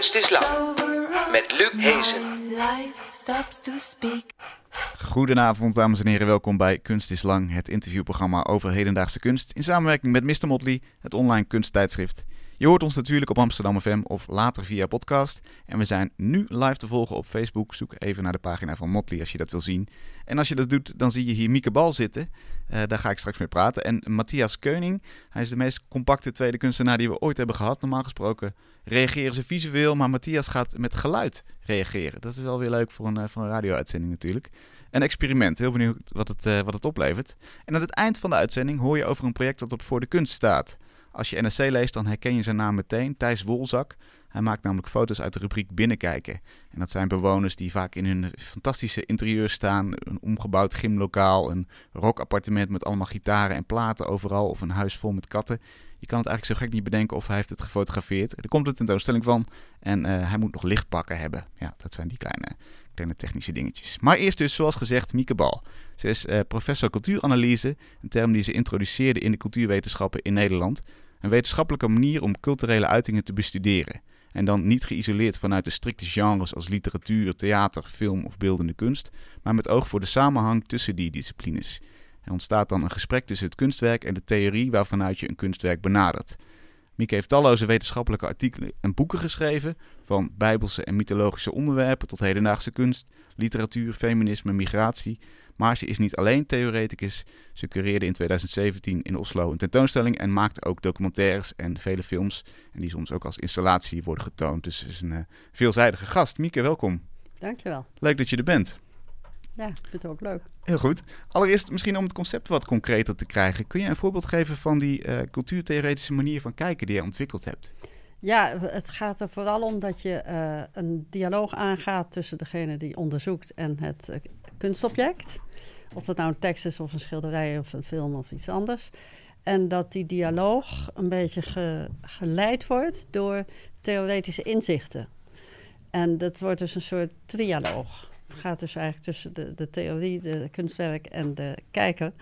Kunst is lang. Met Luc Hezen. Goedenavond, dames en heren. Welkom bij Kunst is Lang, het interviewprogramma over hedendaagse kunst. In samenwerking met Mr. Motley, het online kunsttijdschrift. Je hoort ons natuurlijk op Amsterdam FM of later via podcast. En we zijn nu live te volgen op Facebook. Zoek even naar de pagina van Motley als je dat wil zien. En als je dat doet, dan zie je hier Mieke Bal zitten. Eh, daar ga ik straks mee praten. En Matthias Keuning, hij is de meest compacte tweede kunstenaar die we ooit hebben gehad. Normaal gesproken reageren ze visueel, maar Matthias gaat met geluid reageren. Dat is wel weer leuk voor een, eh, voor een radio-uitzending natuurlijk. Een experiment, heel benieuwd wat het, eh, wat het oplevert. En aan het eind van de uitzending hoor je over een project dat op Voor de Kunst staat. Als je NSC leest, dan herken je zijn naam meteen, Thijs Wolzak. Hij maakt namelijk foto's uit de rubriek Binnenkijken. En dat zijn bewoners die vaak in hun fantastische interieur staan. Een omgebouwd gymlokaal, een rockappartement met allemaal gitaren en platen overal. Of een huis vol met katten. Je kan het eigenlijk zo gek niet bedenken of hij heeft het gefotografeerd. Er komt een tentoonstelling van en eh, hij moet nog lichtpakken hebben. Ja, dat zijn die kleine, kleine technische dingetjes. Maar eerst dus, zoals gezegd, Mieke Bal. Ze is eh, professor cultuuranalyse, een term die ze introduceerde in de cultuurwetenschappen in Nederland. Een wetenschappelijke manier om culturele uitingen te bestuderen. En dan niet geïsoleerd vanuit de strikte genres als literatuur, theater, film of beeldende kunst, maar met oog voor de samenhang tussen die disciplines. Er ontstaat dan een gesprek tussen het kunstwerk en de theorie waarvanuit je een kunstwerk benadert. Mieke heeft talloze wetenschappelijke artikelen en boeken geschreven, van bijbelse en mythologische onderwerpen tot hedendaagse kunst, literatuur, feminisme, migratie. Maar ze is niet alleen theoreticus, ze cureerde in 2017 in Oslo een tentoonstelling en maakte ook documentaires en vele films. En die soms ook als installatie worden getoond. Dus ze is een eh, veelzijdige gast. Mieke, welkom. Dankjewel. Leuk dat je er bent. Ja, ik vind het ook leuk. Heel goed. Allereerst misschien om het concept wat concreter te krijgen. Kun je een voorbeeld geven van die eh, cultuurtheoretische manier van kijken die je ontwikkeld hebt? Ja, het gaat er vooral om dat je eh, een dialoog aangaat tussen degene die onderzoekt en het eh, kunstobject. Of dat nou een tekst is of een schilderij of een film of iets anders. En dat die dialoog een beetje ge- geleid wordt door theoretische inzichten. En dat wordt dus een soort trialoog. Gaat dus eigenlijk tussen de, de theorie, de kunstwerk en de kijker.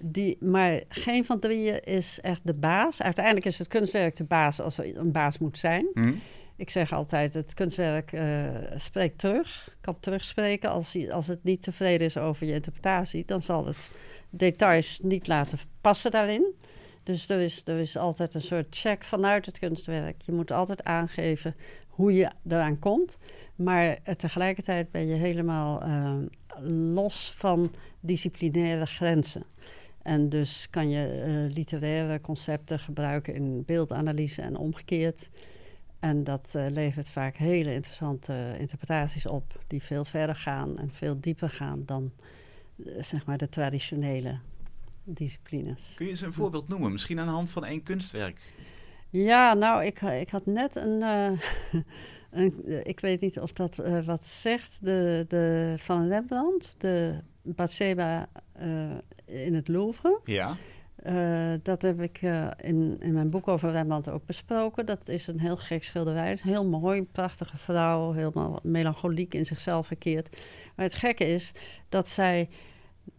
Die, maar geen van drieën is echt de baas. Uiteindelijk is het kunstwerk de baas als er een baas moet zijn. Hm? Ik zeg altijd, het kunstwerk eh, spreekt terug, kan terugspreken. Als, hij- als het niet tevreden is over je interpretatie, dan zal het details niet laten passen daarin. Dus er is, er is altijd een soort check vanuit het kunstwerk. Je moet altijd aangeven hoe je eraan komt. Maar eh, tegelijkertijd ben je helemaal eh, los van disciplinaire grenzen. En dus kan je eh, literaire concepten gebruiken in beeldanalyse en omgekeerd. En dat levert vaak hele interessante interpretaties op, die veel verder gaan en veel dieper gaan dan zeg maar de traditionele disciplines. Kun je eens een voorbeeld noemen? Misschien aan de hand van één kunstwerk. Ja, nou, ik, ik had net een. eh, ik weet niet of dat eh, wat zegt. De, de, van Rembrandt, de Bathsheba eh, in het Louvre. Ja. Dat heb ik in, in mijn boek over Rembrandt ook besproken. Dat is een heel gek schilderij. Heel mooi, prachtige vrouw, helemaal melancholiek in zichzelf gekeerd. Maar het gekke is dat zij,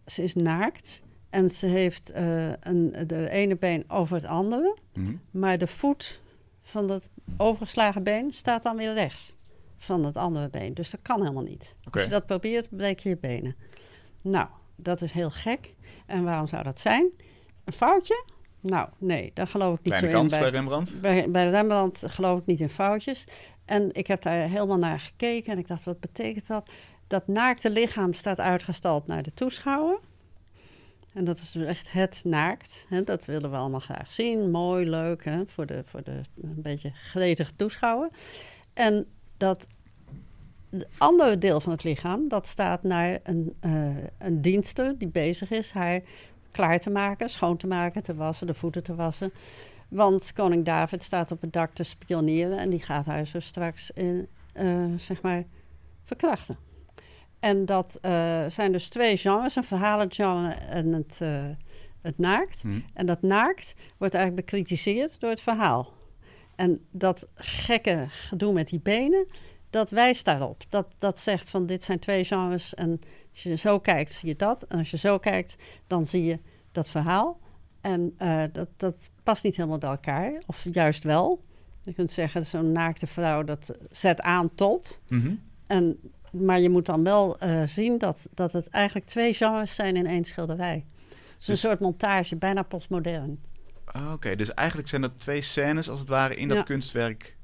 ze is naakt en ze heeft een, de ene been over het andere. Hm? Maar de voet van dat overgeslagen been staat dan weer rechts van het andere been. Dus dat kan helemaal niet. Als je dat probeert, breek je je benen. Nou, dat is heel gek. En waarom zou dat zijn? Een foutje? Nou, nee, daar geloof ik niet Kleine zo kans in. bij Rembrandt. Bij, bij Rembrandt geloof ik niet in foutjes. En ik heb daar helemaal naar gekeken en ik dacht, wat betekent dat? Dat naakte lichaam staat uitgestald naar de toeschouwer. En dat is dus echt het naakt. Hè? Dat willen we allemaal graag zien. Mooi, leuk, hè? Voor, de, voor de een beetje gretige toeschouwer. En dat andere deel van het lichaam, dat staat naar een, eh een dienster die bezig is haar klaar te maken, schoon te maken, te wassen, de voeten te wassen. Want koning David staat op het dak te spioneren en die gaat haar zo straks in, eh, zeg maar, verkrachten. En dat eh, zijn dus twee genres, een verhalengenre en het, eh, het naakt. Hm. En dat naakt wordt eigenlijk bekritiseerd door het verhaal. En dat gekke gedoe met die benen, dat wijst daarop. Dat, dat zegt van dit zijn twee genres en als je zo kijkt zie je dat. En als je zo kijkt, dan zie je dat verhaal. En eh, dat, dat past niet helemaal bij elkaar, of juist wel. Je kunt zeggen, zo'n naakte vrouw, dat zet aan tot. Mhm. En, maar je moet dan wel eh, zien dat, dat het eigenlijk twee genres zijn in één schilderij. Dus een soort montage, bijna postmodern. Ah, Oké, dus eigenlijk zijn er twee scènes als het ware in dat Ja. kunstwerk.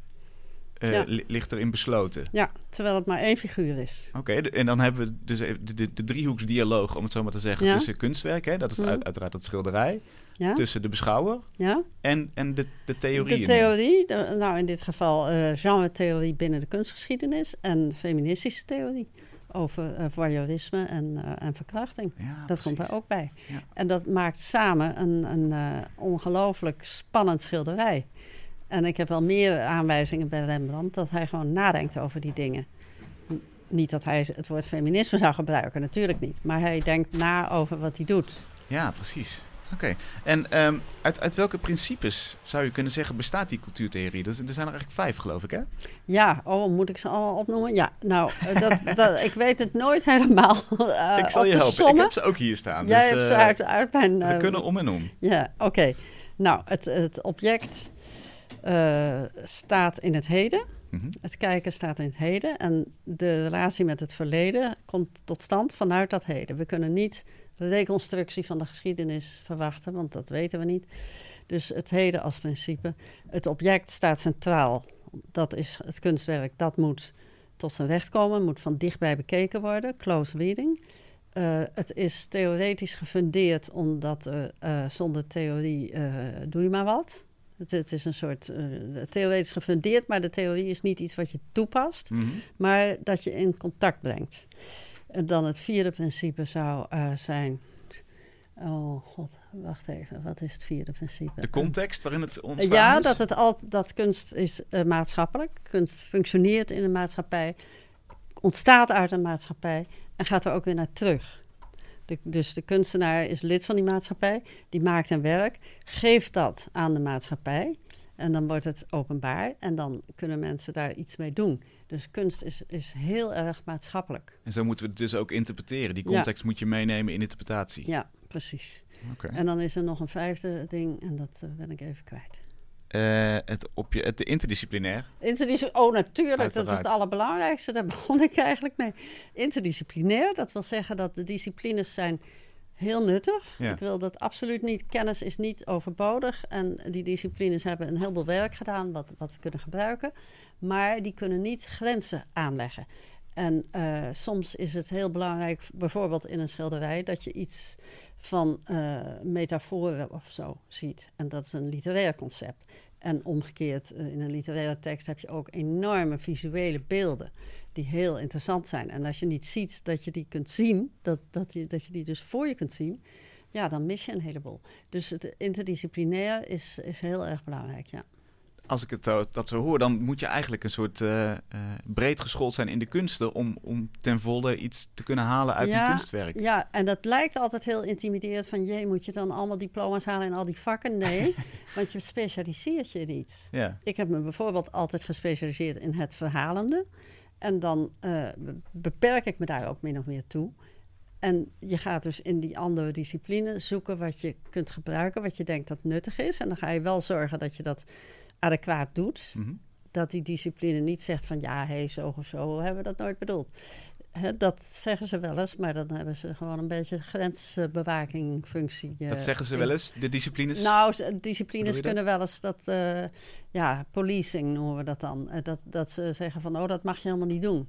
eh, Ja. ligt erin besloten. Ja, terwijl het maar één figuur is. Oké, en dan hebben we dus even de, de, de driehoeksdialoog, om het zo maar te zeggen, Ja. tussen kunstwerk, hè, dat is Mhm. uit- uiteraard het schilderij, Ja? tussen de beschouwer ja? en, en de, de theorie. De theorie, de- nou in dit geval eh genre-theorie binnen de kunstgeschiedenis en feministische theorie over eh voyeurisme en, eh, en verkrachting. Ja, Dat komt daar ook bij. Ja. En dat maakt samen een, een ongelooflijk spannend schilderij. En ik heb wel meer aanwijzingen bij Rembrandt dat hij gewoon nadenkt over die dingen. Niet dat hij het woord feminisme zou gebruiken, natuurlijk niet. Maar hij denkt na over wat hij doet. Ja, precies. Oké. En ehm, uit, uit welke principes zou je kunnen zeggen bestaat die cultuurtheorie? Dat, er zijn er eigenlijk vijf, geloof ik, hè? Ja, oh, moet ik ze allemaal opnoemen? Ja, nou, eh, dat, dat, ik weet het nooit helemaal. eh, ik zal je helpen. Ik heb ze ook hier staan. Jij dus, hebt ze eh, uit, uit mijn... We eh, kunnen om en om. Ja, oké. Nou, het, het object staat in het heden. Mhm. Het kijken staat in het heden. En de relatie met het verleden komt tot stand vanuit dat heden. We kunnen niet reconstructie van de geschiedenis verwachten, want dat weten we niet. Dus het heden als principe. Het object staat centraal. Dat is het kunstwerk. Dat moet tot zijn recht komen, moet van dichtbij bekeken worden. Close reading. Eh, het is theoretisch gefundeerd, omdat eh, zonder theorie eh, doe je maar wat. Het, het is een soort theoretisch gefundeerd, maar de theorie is niet iets wat je toepast, Mhm. maar dat je in contact brengt. Dan het vierde principe zou eh, zijn. Oh god, wacht even. Wat is het vierde principe? De context waarin het ontstaan ja, is? dat, het al, dat kunst is eh, maatschappelijk. Kunst functioneert in een maatschappij, ontstaat uit een maatschappij en gaat er ook weer naar terug. De, dus de kunstenaar is lid van die maatschappij, die maakt een werk, geeft dat aan de maatschappij en dan wordt het openbaar en dan kunnen mensen daar iets mee doen. Dus kunst is, is heel erg maatschappelijk. En zo moeten we het dus ook interpreteren. Die Ja. context moet je meenemen in interpretatie. Ja, precies. En dan is er nog een vijfde ding en dat eh, ben ik even kwijt. Eh, het, op je, het interdisciplinair. Interdisci- oh, natuurlijk, dat is het allerbelangrijkste. Daar begon ik eigenlijk mee. Interdisciplinair, dat wil zeggen dat de disciplines zijn heel nuttig. Ja. Ik wil dat absoluut niet. Kennis is niet overbodig. En die disciplines hebben een heleboel werk gedaan wat, wat we kunnen gebruiken. Maar die kunnen niet grenzen aanleggen. En eh, soms is het heel belangrijk, bijvoorbeeld in een schilderij, dat je iets van eh, metaforen of zo ziet. En dat is een literair concept. En omgekeerd, eh, in een literaire tekst heb je ook enorme visuele beelden die heel interessant zijn. En als je niet ziet dat je die kunt zien, dat, dat, je, dat je die dus voor je kunt zien, ja, dan mis je een heleboel. Dus het interdisciplinair is, is heel erg belangrijk, ja. Als ik het zo, dat zo hoor, dan moet je eigenlijk een soort eh, eh, breed geschoold zijn in de kunsten om, om ten volle iets te kunnen halen uit Ja, een kunstwerk. Ja, en dat lijkt altijd heel intimiderend van... jee, moet je dan allemaal diploma's halen in al die vakken? Nee, want je specialiseert je niet. Ja. Ik heb me bijvoorbeeld altijd gespecialiseerd in het verhalende. En dan eh, be- beperk ik me daar ook min of meer toe. En je gaat dus in die andere discipline zoeken wat je kunt gebruiken, wat je denkt dat nuttig is. En dan ga je wel zorgen dat je dat adequaat doet. Mhm. Dat die discipline niet zegt van ja, hé, zo of zo hebben we dat nooit bedoeld. Dat zeggen ze wel eens, maar dan hebben ze gewoon een beetje grensbewakingfunctie. eh, Dat zeggen ze wel eens, de disciplines. Nou, disciplines kunnen wel eens dat, eh, ja, policing noemen we dat dan. Eh, dat, dat ze zeggen van, oh, dat mag je helemaal niet doen.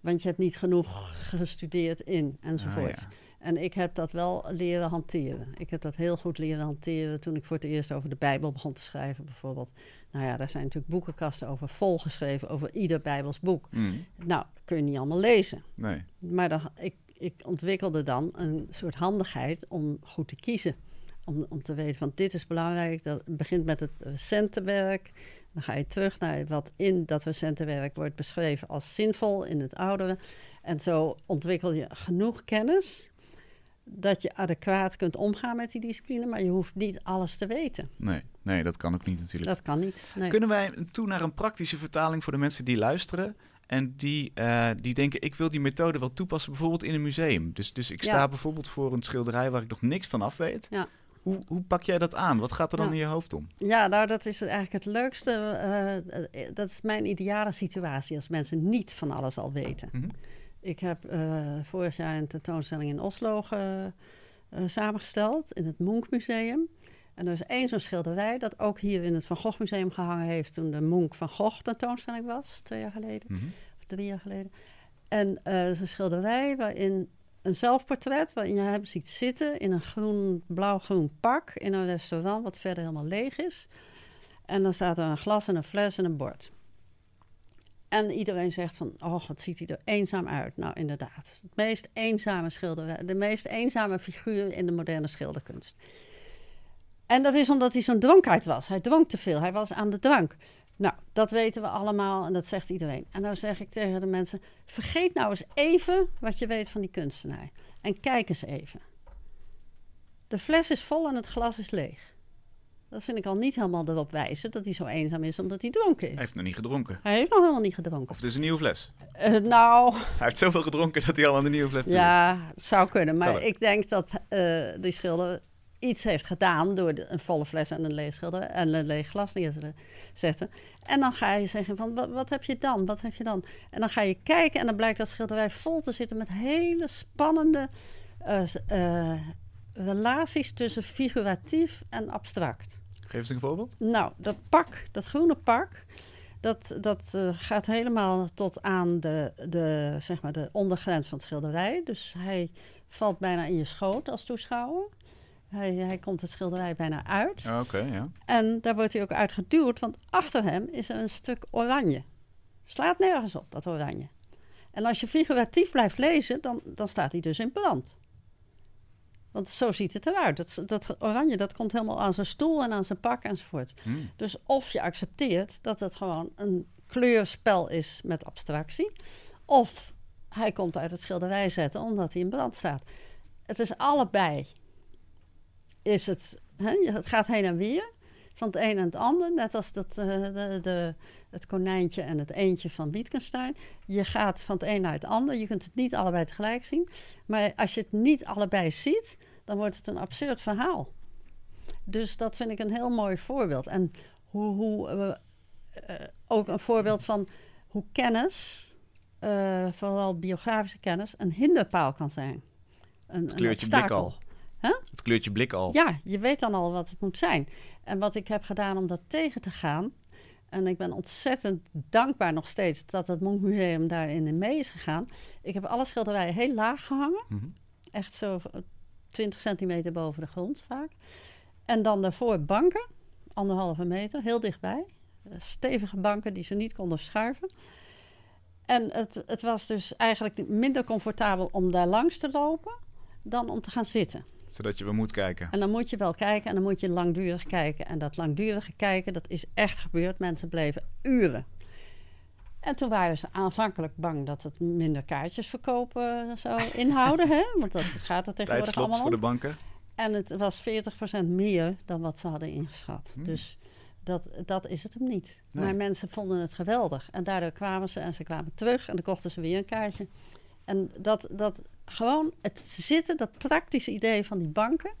Want je hebt niet genoeg gestudeerd in, enzovoort. Ah, ja. En ik heb dat wel leren hanteren. Ik heb dat heel goed leren hanteren toen ik voor het eerst over de Bijbel begon te schrijven, bijvoorbeeld. Nou ja, daar zijn natuurlijk boekenkasten over volgeschreven, over ieder Bijbels boek. Mhm. Nou, kun je niet allemaal lezen. Nee. Maar dan, ik, ik ontwikkelde dan een soort handigheid om goed te kiezen. Om, om te weten van dit is belangrijk. Dat begint met het recente werk. Dan ga je terug naar wat in dat recente werk wordt beschreven als zinvol in het oudere. En zo ontwikkel je genoeg kennis dat je adequaat kunt omgaan met die discipline, maar je hoeft niet alles te weten. Nee, nee, dat kan ook niet natuurlijk. Dat kan niet. Nee. Kunnen wij toe naar een praktische vertaling voor de mensen die luisteren en die, eh, die denken, ik wil die methode wel toepassen, bijvoorbeeld in een museum. Dus, dus ik sta Ja. bijvoorbeeld voor een schilderij waar ik nog niks van af weet. Ja. Hoe, hoe pak jij dat aan? Wat gaat er dan Ja. in je hoofd om? Ja, nou, dat is eigenlijk het leukste. eh, eh, dat is mijn ideale situatie als mensen niet van alles al weten. Mhm. Ik heb eh, vorig jaar een tentoonstelling in Oslo ge- samengesteld in het Munch Museum. En er is één zo'n schilderij dat ook hier in het Van Gogh Museum gehangen heeft toen de Munch Van Gogh tentoonstelling was, twee jaar geleden Mhm. of drie jaar geleden. En er is een schilderij waarin een zelfportret waarin je hem ziet zitten in een groen, blauw-groen pak in een restaurant wat verder helemaal leeg is. En dan staat er een glas en een fles en een bord. En iedereen zegt van, oh, wat ziet hij er eenzaam uit. Nou, inderdaad. Het meest eenzame schilderij, de meest eenzame figuur in de moderne schilderkunst. En dat is omdat hij zo'n dronkaard was. Hij dronk te veel, hij was aan de drank. Nou, dat weten we allemaal en dat zegt iedereen. En nou zeg ik tegen de mensen: vergeet nou eens even wat je weet van die kunstenaar. En kijk eens even. De fles is vol en het glas is leeg. Dat vind ik al niet helemaal erop wijzen dat hij zo eenzaam is omdat hij dronken is. Hij heeft nog niet gedronken. Hij heeft nog helemaal niet gedronken. Of het is een nieuwe fles. Eh, nou, Hij heeft zoveel gedronken dat hij al aan de nieuwe fles toe is. ja, het zou kunnen. Maar ik denk dat eh, die schilder iets heeft gedaan door de- een volle fles en een leeg schilder en een leeg glas neer te zetten. En dan ga je zeggen van, wat, wat heb je dan? Wat heb je dan? En dan ga je kijken en dan blijkt dat schilderij vol te zitten met hele spannende eh, eh, relaties tussen figuratief en abstract. Geef eens een voorbeeld. Nou, dat pak, dat groene pak, dat, dat eh, gaat helemaal tot aan de, de, zeg maar de ondergrens van het schilderij. Dus hij valt bijna in je schoot als toeschouwer. Hij, hij komt het schilderij bijna uit. Ja, Oké, ja. En daar wordt hij ook uitgeduwd, want achter hem is er een stuk oranje. Slaat nergens op, dat oranje. En als je figuratief blijft lezen, dan, dan staat hij dus in brand. Want zo ziet het eruit. Dat, dat oranje dat komt helemaal aan zijn stoel en aan zijn pak enzovoort. Hmm. Dus of je accepteert dat het gewoon een kleurspel is met abstractie, of hij komt uit het schilderij zetten omdat hij in brand staat. Het is allebei. Is het, hè, het gaat heen en weer van het een en het ander, net als dat, eh, de, de, het konijntje en het eendje van Wittgenstein. Je gaat van het een naar het ander, je kunt het niet allebei tegelijk zien. Maar als je het niet allebei ziet, dan wordt het een absurd verhaal. Dus dat vind ik een heel mooi voorbeeld. En hoe, hoe eh, eh, ook een voorbeeld van hoe kennis, vooral biografische kennis, een hinderpaal kan zijn. Een, kleurtje blik al. Huh? Het kleurtje blik al. Ja, je weet dan al wat het moet zijn. En wat ik heb gedaan om dat tegen te gaan. En ik ben ontzettend dankbaar nog steeds dat het Munch Museum daarin in mee is gegaan. Ik heb alle schilderijen heel laag gehangen. Mhm. Echt zo 20 centimeter boven de grond vaak. En dan daarvoor banken, anderhalve meter, heel dichtbij. Eh, Stevige banken die ze niet konden verschuiven. En het, het was dus eigenlijk minder comfortabel om daar langs te lopen dan om te gaan zitten. Zodat je weer moet kijken. En dan moet je wel kijken en dan moet je langdurig kijken. En dat langdurige kijken, dat is echt gebeurd. Mensen bleven uren. En toen waren ze aanvankelijk bang dat het minder kaartjes verkopen zou inhouden. hè? Want dat gaat er tegenwoordig Tijdslots allemaal voor de om. banken. En het was 40% meer dan wat ze hadden ingeschat. Hmm. Dus dat, dat is het hem niet. Nee. Maar mensen vonden het geweldig. En daardoor kwamen ze en ze kwamen terug en dan kochten ze weer een kaartje. En dat, dat gewoon het zitten, dat praktische idee van die banken,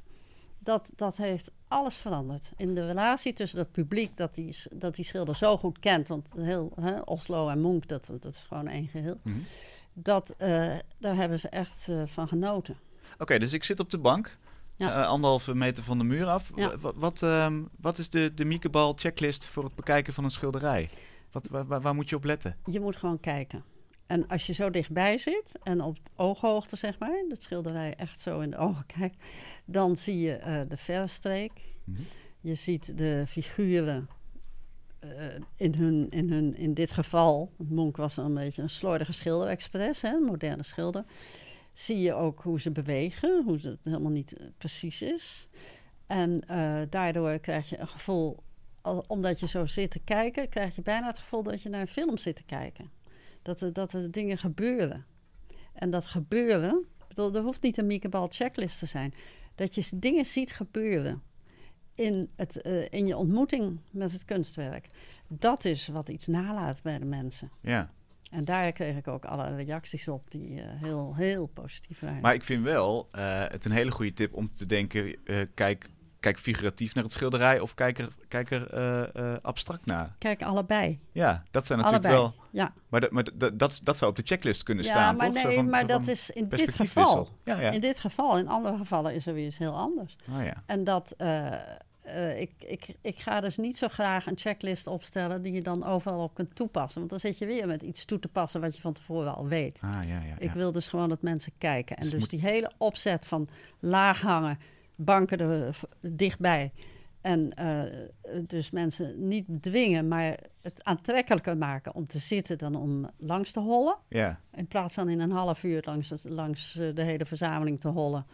dat, dat heeft alles veranderd. In de relatie tussen het publiek dat die, dat die schilder zo goed kent, want heel hè, Oslo en Munch, dat, dat is gewoon één geheel. Mhm. Dat, eh, daar hebben ze echt eh, van genoten. Oké, dus ik zit op de bank. Ja. eh, anderhalve meter van de muur af. Ja. Wat, wat, ehm, wat is de, de Miekebal checklist voor het bekijken van een schilderij? Wat, waar- waar moet je op letten? Je moet gewoon kijken. En als je zo dichtbij zit en op ooghoogte, zeg maar, dat schilderij echt zo in de ogen kijkt, dan zie je eh, de verfstreek. Mhm. Je ziet de figuren eh, in, hun, in, hun, in dit geval, Monk was een beetje een slordige schilder, expres, hè, een moderne schilder. Zie je ook hoe ze bewegen, hoe ze het helemaal niet eh, precies is. En daardoor krijg je een gevoel, omdat je zo zit te kijken, krijg je bijna het gevoel dat je naar een film zit te kijken. Dat er, dat er dingen gebeuren. En dat gebeuren, bedoel, er hoeft niet een Miekebal checklist te zijn. Dat je dingen ziet gebeuren in, het, eh, in je ontmoeting met het kunstwerk. Dat is wat iets nalaat bij de mensen. Ja. En daar kreeg ik ook alle reacties op die eh, heel, heel positief waren. Maar ik vind wel eh, het een hele goede tip om te denken: kijk, kijk figuratief naar het schilderij of kijk er, kijk er eh, eh, abstract naar. Kijk, allebei. Ja, dat zijn natuurlijk allebei. wel. Ja, Maar, dat, maar dat, dat, dat zou op de checklist kunnen ja staan, maar toch? Nee, van- maar dat is in dit geval. Ja, ja. In dit geval, in andere gevallen is er weer iets heel anders. Oh, ja. En dat, eh, ik, ik, ik ga dus niet zo graag een checklist opstellen die je dan overal op kunt toepassen. Want dan zit je weer met iets toe te passen wat je van tevoren al weet. Ah, ja, ja, Ik ja. wil dus gewoon dat mensen kijken. En Dus dus, moet- die hele opzet van laag hangen, banken er v- dichtbij. En eh, dus mensen niet dwingen, maar het aantrekkelijker maken om te zitten dan om langs te hollen. ja. In plaats van in een half uur langs, langs eh, de hele verzameling te hollen.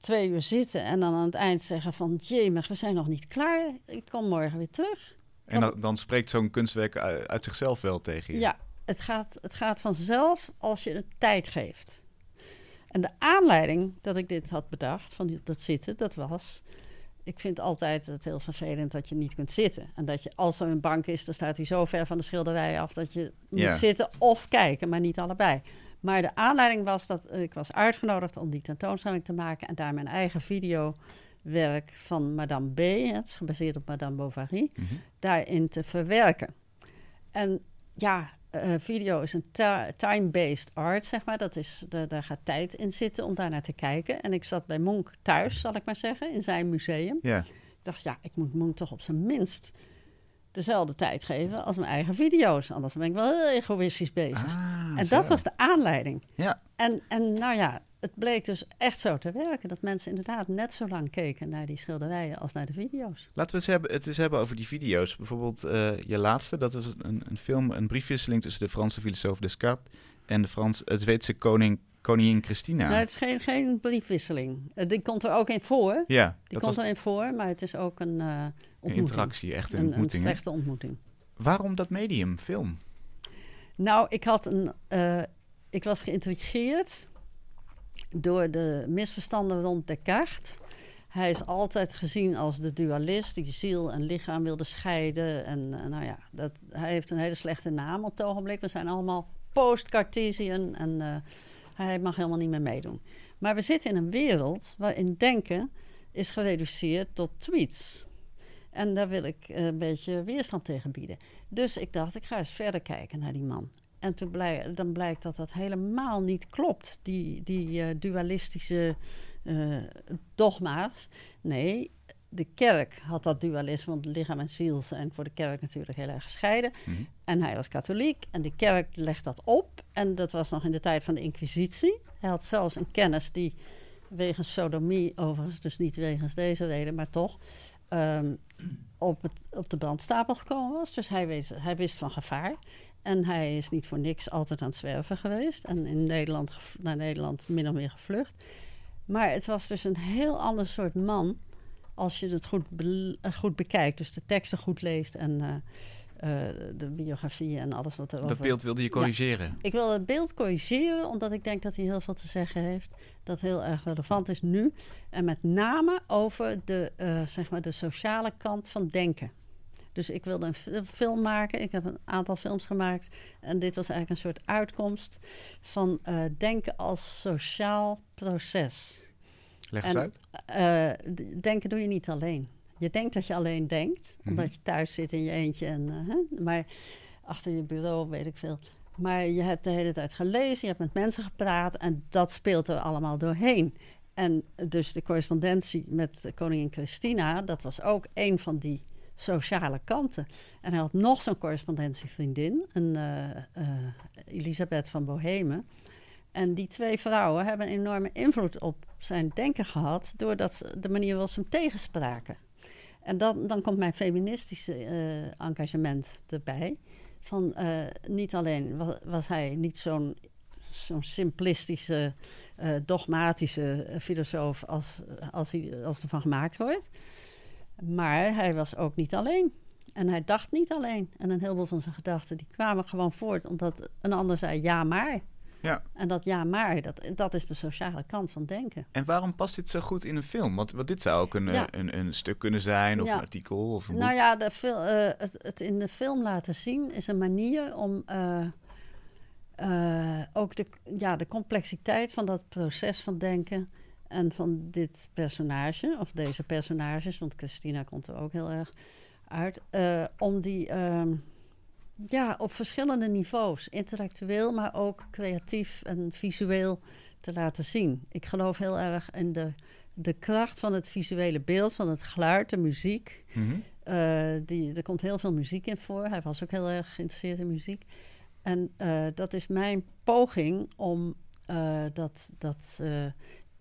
Twee uur zitten en dan aan het eind zeggen van... jemig, we zijn nog niet klaar. Ik kom morgen weer terug. En dan, dan spreekt zo'n kunstwerk uit, uit zichzelf wel tegen je. Ja, het gaat, het gaat vanzelf als je het tijd geeft. En de aanleiding dat ik dit had bedacht, van dat zitten, dat was... Ik vind altijd het heel vervelend dat je niet kunt zitten. En dat je, als er een bank is, dan staat hij zo ver van de schilderij af... dat je moet Ja. zitten of kijken, maar niet allebei. Maar de aanleiding was dat ik was uitgenodigd om die tentoonstelling te maken... en daar mijn eigen videowerk van Madame B, het is gebaseerd op Madame Bovary... Mhm. daarin te verwerken. En ja, eh, video is een ti- time-based art, zeg maar. Dat is, daar, daar gaat tijd in zitten om daar naar te kijken. En ik zat bij Monk thuis, zal ik maar zeggen, in zijn museum. Ja. Ik dacht, ja, ik moet Monk toch op zijn minst dezelfde tijd geven als mijn eigen video's. Anders ben ik wel heel egoïstisch bezig. Ah, en zo. dat was de aanleiding. Ja. En, en nou ja, het bleek dus echt zo te werken. Dat mensen inderdaad net zo lang keken naar die schilderijen als naar de video's. Laten we het, hebben, het eens hebben over die video's. Bijvoorbeeld eh, je laatste, dat was een, een film, een briefwisseling tussen de Franse filosoof Descartes en de Frans, het Zweedse koning, koningin Christina. Nou, het is geen, geen briefwisseling. Eh, die komt er ook in voor. ja, Die komt was erin voor, maar het is ook een eh een ontmoeting. interactie, echt een, Een, een ontmoeting. hè? slechte ontmoeting. Waarom dat medium, film? Nou, ik, had een, eh, ik was geïntrigeerd door de misverstanden rond Descartes. Hij is altijd gezien als de dualist die ziel en lichaam wilde scheiden. En eh, nou ja, dat, hij heeft een hele slechte naam op het ogenblik. We zijn allemaal post-Cartesian en eh, hij mag helemaal niet meer meedoen. Maar we zitten in een wereld waarin denken is gereduceerd tot tweets. En daar wil ik eh, een beetje weerstand tegen bieden. Dus ik dacht, ik ga eens verder kijken naar die man. En toen blij, dan blijkt dat dat helemaal niet klopt, die, die eh, dualistische eh, dogma's. Nee, de kerk had dat dualisme, want lichaam en ziel zijn voor de kerk natuurlijk heel erg gescheiden. Mhm. En hij was katholiek en de kerk legt dat op. En dat was nog in de tijd van de Inquisitie. Hij had zelfs een kennis die wegens sodomie, overigens, dus niet wegens deze reden, maar toch, ehm, op, het, op de brandstapel gekomen was. Dus hij, wees, hij wist van gevaar. En hij is niet voor niks altijd aan het zwerven geweest. En in Nederland, naar Nederland min of meer gevlucht. Maar het was dus een heel ander soort man. Als je het goed, be- eh, goed bekijkt. Dus de teksten goed leest. En eh, eh, de biografie en alles wat erover... Dat beeld wilde je corrigeren. Ik wil het beeld corrigeren, omdat ik denk dat hij heel veel te zeggen heeft. Dat heel erg relevant is nu. En met name over de, zeg maar de sociale kant van denken. Dus ik wilde een fi- film maken. Ik heb een aantal films gemaakt. En dit was eigenlijk een soort uitkomst van eh, denken als sociaal proces. Leg eens En- uit. Eh, denken doe je niet alleen. Je denkt dat je alleen denkt, Mhm. omdat je thuis zit in je eentje. En, eh, hè, maar achter je bureau weet ik veel. Maar je hebt de hele tijd gelezen, je hebt met mensen gepraat en dat speelt er allemaal doorheen. En dus de correspondentie met koningin Christina, dat was ook een van die sociale kanten. En hij had nog zo'n correspondentievriendin, een eh, eh, Elisabeth van Bohemen. En die twee vrouwen hebben een enorme invloed op zijn denken gehad, doordat ze de manier waarop ze hem tegenspraken. En dan, dan komt mijn feministische eh, engagement erbij. Van, niet alleen wa- was hij niet zo'n zo'n simplistische, dogmatische filosoof als, als, hij, als er van gemaakt wordt. Maar hij was ook niet alleen. En hij dacht niet alleen. En een heleboel van zijn gedachten die kwamen gewoon voort omdat een ander zei ja maar. Ja. En dat ja maar, dat, dat is de sociale kant van denken. En waarom past dit zo goed in een film? Want, want dit zou ook een, Ja. een, een stuk kunnen zijn, of Ja. een artikel, of een Nou ja, de eh, het, het in de film laten zien is een manier om eh, eh, ook de, ja, de complexiteit van dat proces van denken en van dit personage, of deze personages, want Christina komt er ook heel erg uit, eh, om die ehm, ja, op verschillende niveaus, intellectueel, maar ook creatief en visueel te laten zien. Ik geloof heel erg in de, de kracht van het visuele beeld, van het geluid, de muziek. Mhm. Eh, die, er komt heel veel muziek in voor. Hij was ook heel erg geïnteresseerd in muziek. En eh, dat is mijn poging om dat, dat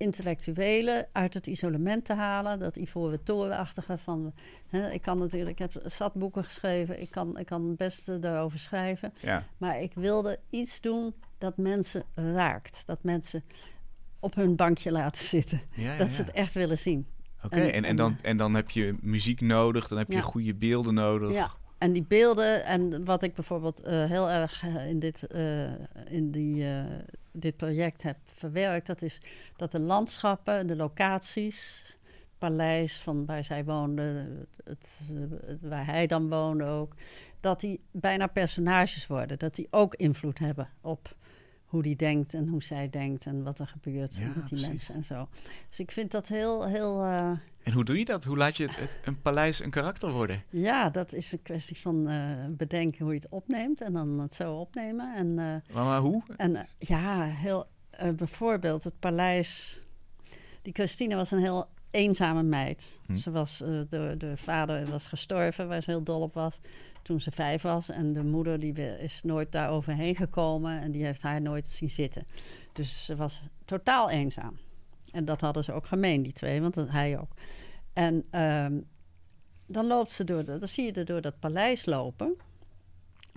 intellectuele uit het isolement te halen. Dat ivoren torenachtige van... Hè, ik kan natuurlijk, ik heb zat boeken geschreven. Ik kan, ik kan het beste daarover schrijven. Ja. Maar ik wilde iets doen dat mensen raakt. Dat mensen op hun bankje laten zitten. Ja, dat ze het echt willen zien. Oké, en- en, en, en, dan, en dan heb je muziek nodig, dan heb je Ja. goede beelden nodig. Ja, en die beelden en wat ik bijvoorbeeld eh, heel erg eh, in, dit, eh, in die, dit project heb verwerkt, dat is dat de landschappen, de locaties, het paleis van waar zij woonden, het- waar hij dan woonde ook, dat die bijna personages worden, dat die ook invloed hebben op hoe die denkt en hoe zij denkt en wat er gebeurt Ja, met die precies. mensen en zo. Dus ik vind dat heel, heel eh, En hoe doe je dat? Hoe laat je het, het- een paleis een karakter worden? Ja, dat is een kwestie van eh, bedenken hoe je het opneemt en dan het zo opnemen. En, eh, Maar, maar hoe? en ja, heel, bijvoorbeeld het paleis. Die Christine was een heel eenzame meid. Hm. Ze was, eh, de, de vader was gestorven, waar ze heel dol op was, toen ze vijf was. En de moeder die is nooit daar overheen gekomen en die heeft haar nooit zien zitten. Dus ze was totaal eenzaam. En dat hadden ze ook gemeen, die twee, want dat, hij ook. En ehm, dan loopt ze door, de, dan zie je er door dat paleis lopen.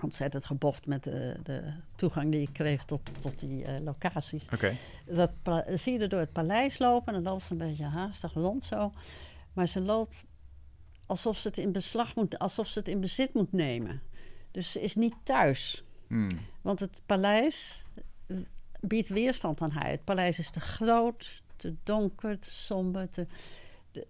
Ontzettend geboft met de, de toegang die ik kreeg tot, tot die eh, locaties. Oké. Dat zie je er door het paleis lopen en dan loopt ze een beetje haastig rond zo. Maar ze loopt alsof ze het in beslag moet, alsof ze het in bezit moet nemen. Dus ze is niet thuis. Hmm. Want het paleis eh, biedt weerstand aan haar. Het paleis is te groot, te donker, te somber, te, te,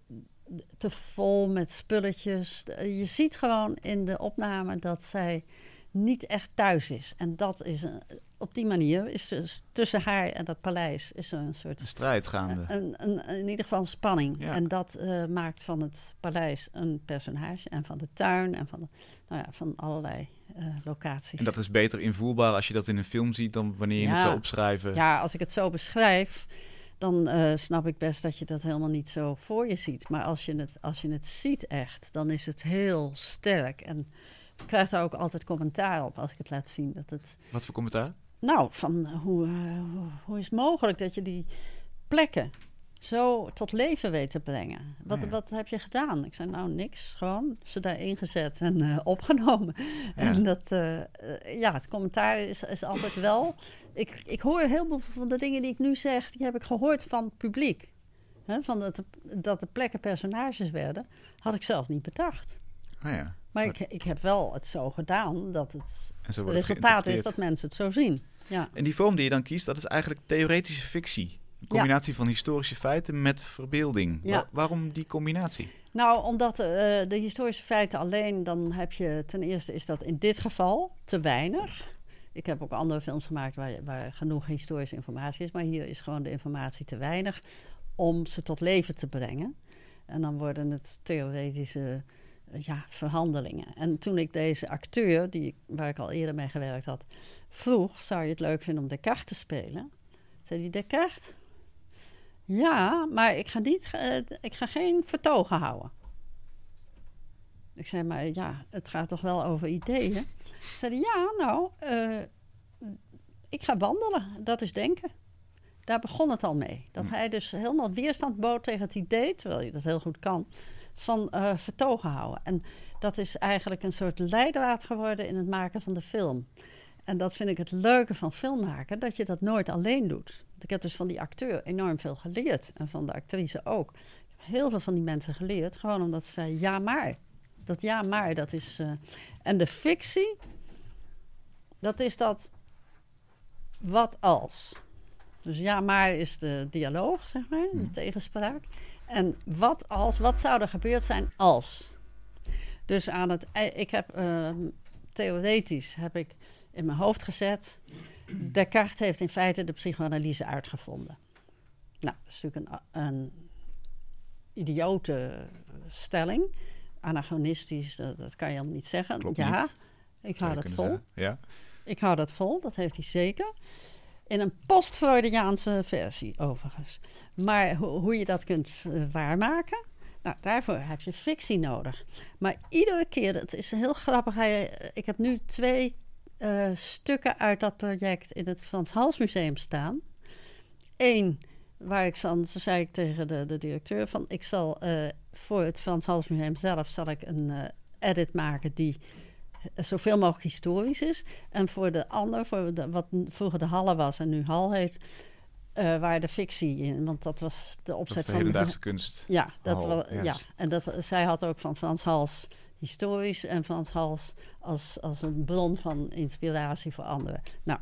te vol met spulletjes. Je ziet gewoon in de opname dat zij niet echt thuis is. En dat is een- op die manier is dus tussen haar en dat paleis is er een soort Een strijd gaande. een, een, in ieder geval een spanning. Ja. En dat eh, maakt van het paleis een personage. En van de tuin en van, de, nou ja, van allerlei eh, locaties. En dat is beter invoelbaar als je dat in een film ziet dan wanneer je het zou opschrijven. Ja, als ik het zo beschrijf, dan eh, snap ik best dat je dat helemaal niet zo voor je ziet. Maar als je het, als je het ziet echt, dan is het heel sterk. En krijg daar ook altijd commentaar op als ik het laat zien. Dat het, Wat voor commentaar? nou, van eh, hoe, eh, hoe, hoe is het mogelijk dat je die plekken zo tot leven weet te brengen? Wat, Ja. wat heb je gedaan? Ik zei, nou, niks. Gewoon ze daar ingezet en eh, opgenomen. En dat, ja, het commentaar is, is altijd wel... Ik, ik hoor heel veel van de dingen die ik nu zeg, die heb ik gehoord van het publiek. Van dat, de, dat de plekken personages werden, had ik zelf niet bedacht. Ah ja. Maar ik, ik heb wel het zo gedaan dat het resultaat is dat mensen het zo zien. Ja. En die vorm die je dan kiest, dat is eigenlijk theoretische fictie. Een combinatie van historische feiten met verbeelding. Ja. Wa- waarom die combinatie? Nou, omdat eh, de historische feiten alleen, dan heb je ten eerste is dat in dit geval te weinig. Ik heb ook andere films gemaakt waar, waar genoeg historische informatie is, maar hier is gewoon de informatie te weinig om ze tot leven te brengen. En dan worden het theoretische ja, verhandelingen. En toen ik deze acteur, die, waar ik al eerder mee gewerkt had, vroeg: zou je het leuk vinden om Descartes te spelen? Zei hij: Descartes? Ja, maar ik ga, niet, eh, ik ga geen vertogen houden. Ik zei, maar ja, het gaat toch wel over ideeën? Zei hij, ja, nou, eh, ik ga wandelen. Dat is denken. Daar begon het al mee. Dat hij dus helemaal weerstand bood tegen het idee, terwijl je dat heel goed kan, van eh, vertogen houden. En dat is eigenlijk een soort leidraad geworden in het maken van de film. En dat vind ik het leuke van filmmaken, dat je dat nooit alleen doet. Want ik heb dus van die acteur enorm veel geleerd. En van de actrice ook. Ik heb heel veel van die mensen geleerd, gewoon omdat ze zeiden ja maar. Dat ja maar, dat is... eh, En de fictie, dat is dat wat als. Dus ja maar is de dialoog, zeg maar, de tegenspraak. En wat als, wat zou er gebeurd zijn als? Dus aan het, ik heb ehm, theoretisch heb ik in mijn hoofd gezet. Descartes heeft in feite de psychoanalyse uitgevonden. Nou, dat is natuurlijk een, een idiote stelling. Anachronistisch, dat, dat kan je helemaal niet zeggen. Klopt ja, niet. ik hou dat vol. Ja. Ik hou dat vol, dat heeft hij zeker. In een post-Freudiaanse versie, overigens. Maar ho- hoe je dat kunt eh, waarmaken, nou, daarvoor heb je fictie nodig. Maar iedere keer, het is heel grappig. Hij, ik heb nu twee eh, stukken uit dat project in het Frans Hals Museum staan. Eén, waar ik dan, zei ik tegen de, de directeur van, ik zal eh, voor het Frans Hals Museum zelf zal ik een eh, edit maken die eh, zoveel mogelijk historisch is. En voor de ander, voor de, wat vroeger de Halle was en nu Hal heet, eh, waar de fictie in. Want dat was de opzet de van... hedendaagse kunst. Ja, dat Hal, wel, ja. en dat, zij had ook van Frans Hals historisch en Frans Hals als, als een bron van inspiratie voor anderen. Nou,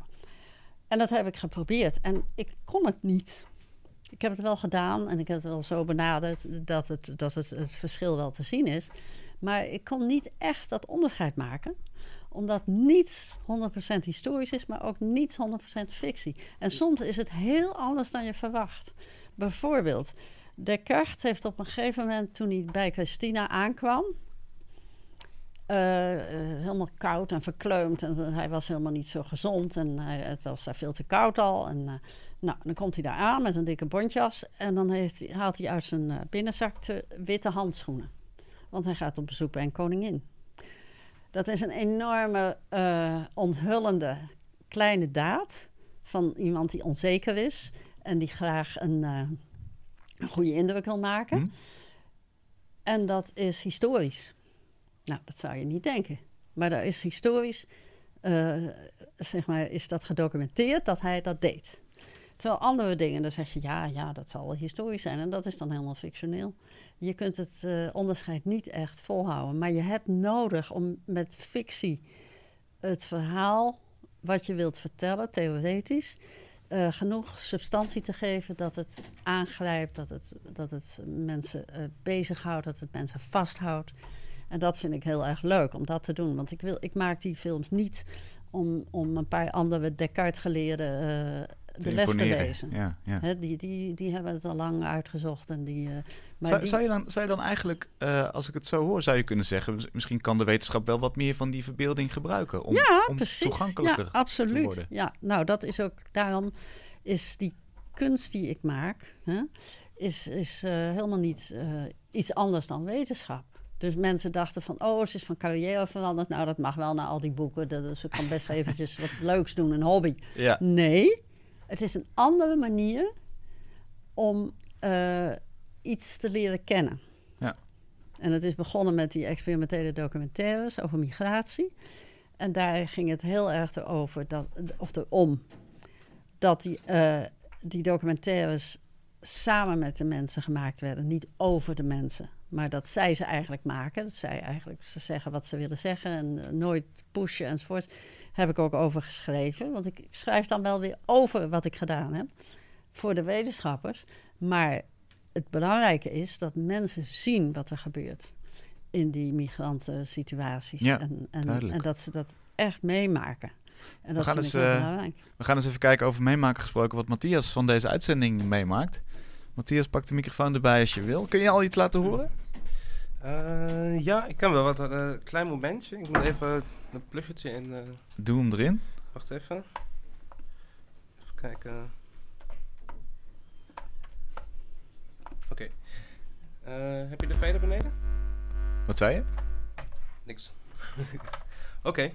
en dat heb ik geprobeerd en ik kon het niet. Ik heb het wel gedaan en ik heb het wel zo benaderd dat het, dat het, het verschil wel te zien is. Maar ik kon niet echt dat onderscheid maken omdat niets 100% historisch is, maar ook niets 100% fictie. En soms is het heel anders dan je verwacht. Bijvoorbeeld, Descartes heeft op een gegeven moment, toen hij bij Christina aankwam, eh, eh, helemaal koud en verkleumd. En hij was helemaal niet zo gezond en het was daar veel te koud al. En, eh, nou, dan komt hij daar aan met een dikke bontjas en dan heeft, haalt hij uit zijn binnenzak de witte handschoenen. Want hij gaat op bezoek bij een koningin. Dat is een enorme eh, onthullende kleine daad van iemand die onzeker is en die graag een, eh, een goede indruk wil maken. Hm? En dat is historisch. Nou, dat zou je niet denken. Maar dat is historisch, eh, zeg maar, is dat gedocumenteerd dat hij dat deed. Terwijl andere dingen, dan zeg je ja, ja, dat zal historisch zijn. En dat is dan helemaal fictioneel. Je kunt het eh, onderscheid niet echt volhouden. Maar je hebt nodig om met fictie het verhaal wat je wilt vertellen, theoretisch, eh, genoeg substantie te geven dat het aangrijpt, dat het, dat het mensen eh, bezighoudt, dat het mensen vasthoudt. En dat vind ik heel erg leuk om dat te doen. Want ik, wil, ik maak die films niet om, om een paar andere Descartes-geleerden de les te lezen. Ja, ja. Die, die, die hebben het al lang uitgezocht. En die, eh, maar Zou, die- zou, je dan, zou je dan eigenlijk, eh, als ik het zo hoor, zou je kunnen zeggen... mis- misschien kan de wetenschap wel wat meer van die verbeelding gebruiken... om, ja, om toegankelijker ja, te absoluut. worden. Ja, nou, dat is ook daarom is die kunst die ik maak, hè, is, is eh, helemaal niet iets anders dan wetenschap. Dus mensen dachten van, oh, ze is van carrière veranderd. Nou, dat mag wel na al die boeken. Dat- Dus ze kan best eventjes wat leuks doen, een hobby. Ja, Nee, het is een andere manier om eh, iets te leren kennen. Ja. En het is begonnen met die experimentele documentaires over migratie. En daar ging het heel erg over, dat, of erom, dat die, eh, die documentaires samen met de mensen gemaakt werden. Niet over de mensen, maar dat zij ze eigenlijk maken. Dat zij eigenlijk ze zeggen wat ze willen zeggen en eh, nooit pushen enzovoort. Heb ik ook over geschreven. Want ik schrijf dan wel weer over wat ik gedaan heb voor de wetenschappers. Maar het belangrijke is dat mensen zien wat er gebeurt in die migrantensituaties. Ja, en, en, duidelijk. en dat ze dat echt meemaken. En dat gaan vind eens, ik heel eh, belangrijk. we gaan eens even kijken over meemaken gesproken... wat Matthias van deze uitzending meemaakt. Matthias, pak de microfoon erbij als je wil. Kun je al iets laten horen? Eh, ja, ik kan wel wat. Een klein momentje. Ik moet even een pluggetje in. eh, Doe hem erin. wacht even. Even kijken. Oké. Eh, heb je de vijver beneden? Wat zei je? Niks. Oké.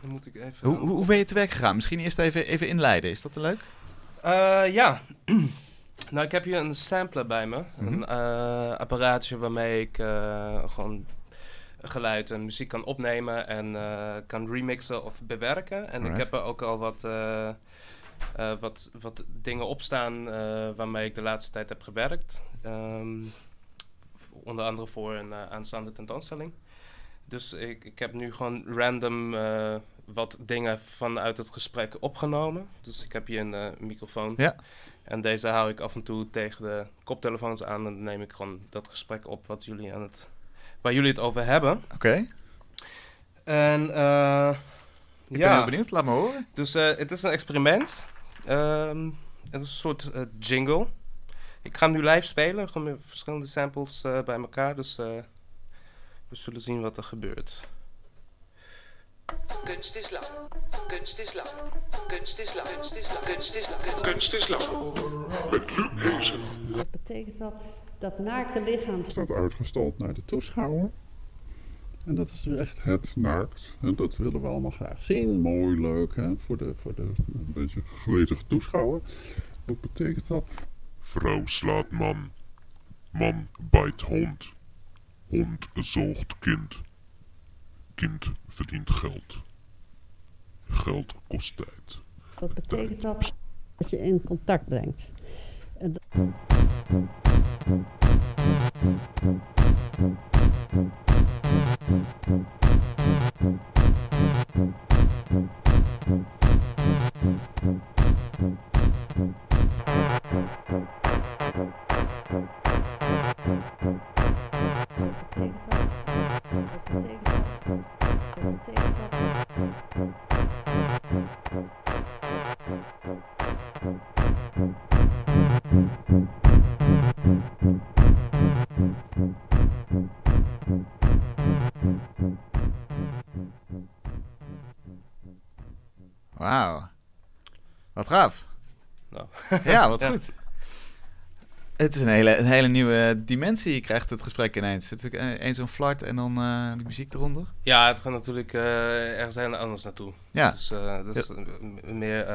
Dan moet ik even. Hoe, hoe, hoe ben je te werk gegaan? Misschien eerst even, even inleiden. Is dat te leuk? Eh, ja. nou, ik heb hier een sampler bij me. Mhm. Een eh, apparaatje waarmee ik gewoon geluid en muziek kan opnemen en eh, kan remixen of bewerken. En ik heb er ook al wat, eh, eh, wat, wat dingen opstaan waarmee ik de laatste tijd heb gewerkt. Ehm, onder andere voor een aanstaande tentoonstelling. Dus ik, ik heb nu gewoon random wat dingen vanuit het gesprek opgenomen. Dus ik heb hier een microfoon. Ja. En deze hou ik af en toe tegen de koptelefoons aan. En dan neem ik gewoon dat gesprek op wat jullie aan het, waar jullie het over hebben. Oké, En eh, ik ben ja, heel benieuwd. Laat me horen. dus eh, het is een experiment. Ehm, het is een soort eh, jingle. Ik ga hem nu live spelen, gewoon met verschillende samples eh, bij elkaar. Dus eh, we zullen zien wat er gebeurt. Kunst is lang. Kunst is lang. Kunst is lang. Kunst is lang. Kunst is lang. Kunst is lang. Dat betekent dat dat naakte lichaam staat uitgestald naar de toeschouwer. En dat is dus echt het naakt. En dat willen we allemaal graag zien. Mooi, leuk, hè? Voor de, voor de een beetje gretige toeschouwer. Wat betekent dat? Vrouw slaat man. Man bijt hond. Hond zoogt kind. Kind verdient geld. Geld kost tijd. Wat betekent dat? Dat je in contact brengt. En dat- Wat wat Ja. goed. Het is een hele, een hele nieuwe dimensie. Je krijgt het gesprek ineens. Het is eh, eens zo'n flart en dan eh, die muziek eronder. Ja, het gaat natuurlijk eh, ergens anders naartoe. Ja, Dus dat is meer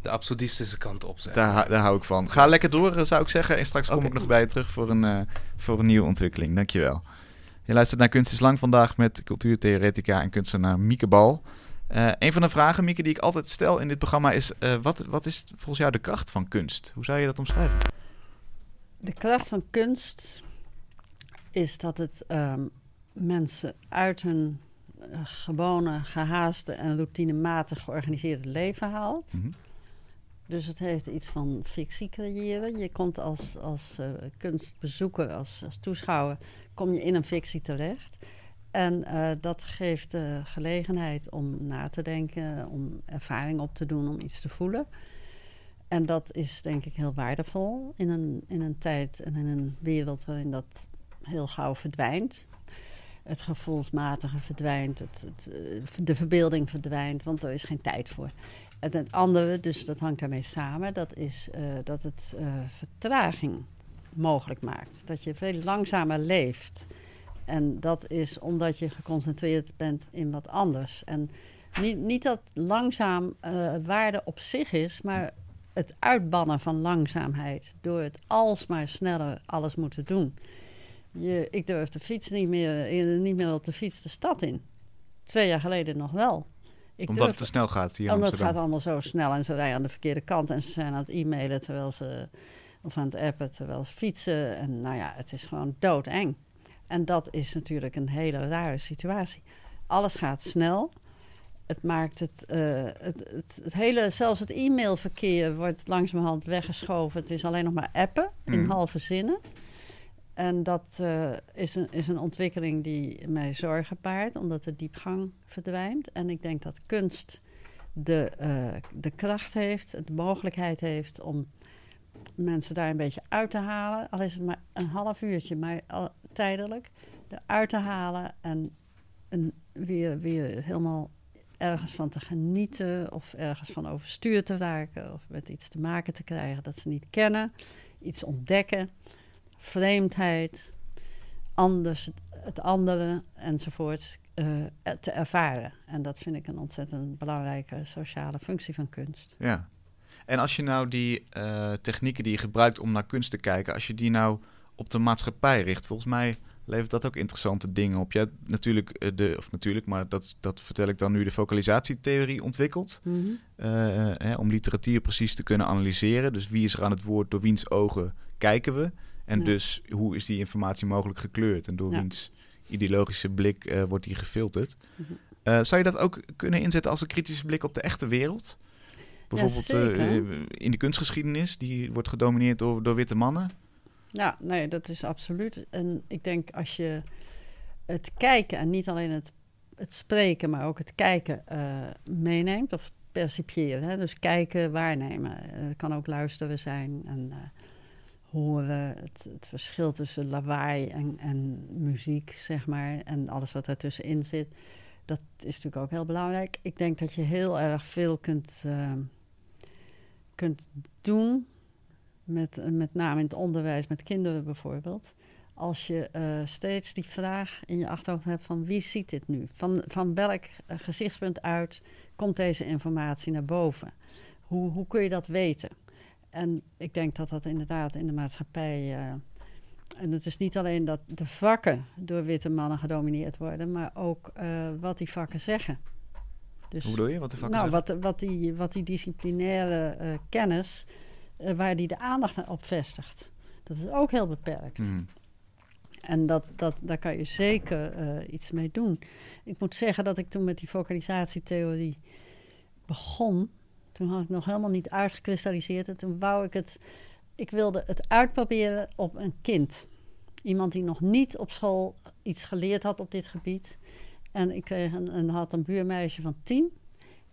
de absurdistische kant op. Zeg. daar, hou- daar hou ik van. Ga lekker door, zou ik zeggen. En straks kom ik nog bij je terug voor een, voor een nieuwe ontwikkeling. Dankjewel. Je luistert naar Kunst is Lang vandaag met cultuurtheoretica en kunstenaar Mieke Bal. Eh, een van de vragen, Mieke, die ik altijd stel in dit programma is... eh, wat, wat is volgens jou de kracht van kunst? Hoe zou je dat omschrijven? De kracht van kunst is dat het ehm, mensen uit hun eh, gewone, gehaaste en routinematig georganiseerde leven haalt. Mhm. Dus het heeft iets van fictie creëren. Je komt als, als kunstbezoeker, als, als toeschouwer, kom je in een fictie terecht. En eh, dat geeft de gelegenheid om na te denken, om ervaring op te doen, om iets te voelen. En dat is denk ik heel waardevol in een, in een tijd en in een wereld waarin dat heel gauw verdwijnt. Het gevoelsmatige verdwijnt, het, het, eh, de verbeelding verdwijnt, want er is geen tijd voor. En het andere, dus dat hangt daarmee samen, dat is eh, dat het vertraging mogelijk maakt. Dat je veel langzamer leeft. En dat is omdat je geconcentreerd bent in wat anders. En niet, niet dat langzaam eh, waarde op zich is, maar het uitbannen van langzaamheid. Door het alsmaar sneller alles moeten doen. Je, ik durf de fiets niet meer, eh, niet meer op de fiets de stad in. Twee jaar geleden nog wel. Ik Omdat durf- het te snel gaat hier omdat het gaat allemaal zo snel en ze rijden aan de verkeerde kant en ze zijn aan het e-mailen terwijl ze of aan het appen terwijl ze fietsen. En nou ja, het is gewoon doodeng. En dat is natuurlijk een hele rare situatie. Alles gaat snel. Het maakt het, eh, het, het, het hele, zelfs het e-mailverkeer wordt langzamerhand weggeschoven. Het is alleen nog maar appen in Mhm. halve zinnen. En dat eh, is, een, is een ontwikkeling die mij zorgen baart, omdat de diepgang verdwijnt. En ik denk dat kunst de, eh, de kracht heeft, de mogelijkheid heeft om mensen daar een beetje uit te halen. Al is het maar een half uurtje, maar tijdelijk. Eruit te halen en, weer, weer helemaal ergens van te genieten of ergens van overstuur te raken of met iets te maken te krijgen dat ze niet kennen. Iets ontdekken, vreemdheid, anders, het andere enzovoorts eh, te ervaren. En dat vind ik een ontzettend belangrijke sociale functie van kunst. Ja. En als je nou die eh, technieken die je gebruikt om naar kunst te kijken, als je die nou op de maatschappij richt, volgens mij levert dat ook interessante dingen op. Je hebt natuurlijk, eh, de, of natuurlijk, maar dat, dat vertel ik dan nu, de focalisatietheorie ontwikkeld. Mhm. eh, eh, hè, om literatuur precies te kunnen analyseren. Dus wie is er aan het woord, door wiens ogen kijken we? En Ja. dus hoe is die informatie mogelijk gekleurd? En door Ja. wiens ideologische blik wordt die gefilterd? Mhm. Zou je dat ook kunnen inzetten als een kritische blik op de echte wereld? Bijvoorbeeld in de kunstgeschiedenis, die wordt gedomineerd door, door witte mannen. Ja, nee, dat is absoluut. En ik denk als je het kijken en niet alleen het, het spreken, maar ook het kijken eh, meeneemt of percipiëren. Hè? Dus kijken, waarnemen. Eh, Het kan ook luisteren zijn en eh, horen. Het, verschil tussen lawaai en, en muziek, zeg maar, en alles wat ertussenin zit. Dat is natuurlijk ook heel belangrijk. Ik denk dat je heel erg veel kunt, kunt doen met, eh, met name in het onderwijs, met kinderen bijvoorbeeld. Als je eh, steeds die vraag in je achterhoofd hebt van wie ziet dit nu? Van, van welk eh, gezichtspunt uit komt deze informatie naar boven? Hoe, hoe kun je dat weten? En ik denk dat dat inderdaad in de maatschappij. en het is niet alleen dat de vakken door witte mannen gedomineerd worden, maar ook wat die vakken zeggen. Dus, Hoe bedoel je? Wat de vakken nou, zeggen? wat, wat, die, wat die disciplinaire kennis, eh, waar die de aandacht op vestigt. Dat is ook heel beperkt. Mhm. En dat, dat, daar kan je zeker eh, iets mee doen. Ik moet zeggen dat ik toen met die focalisatietheorie begon, toen had ik nog helemaal niet uitgekristalliseerd. En toen wou ik het, ik wilde het uitproberen op een kind. Iemand die nog niet op school iets geleerd had op dit gebied. En ik kreeg een, een, had een buurmeisje van tien.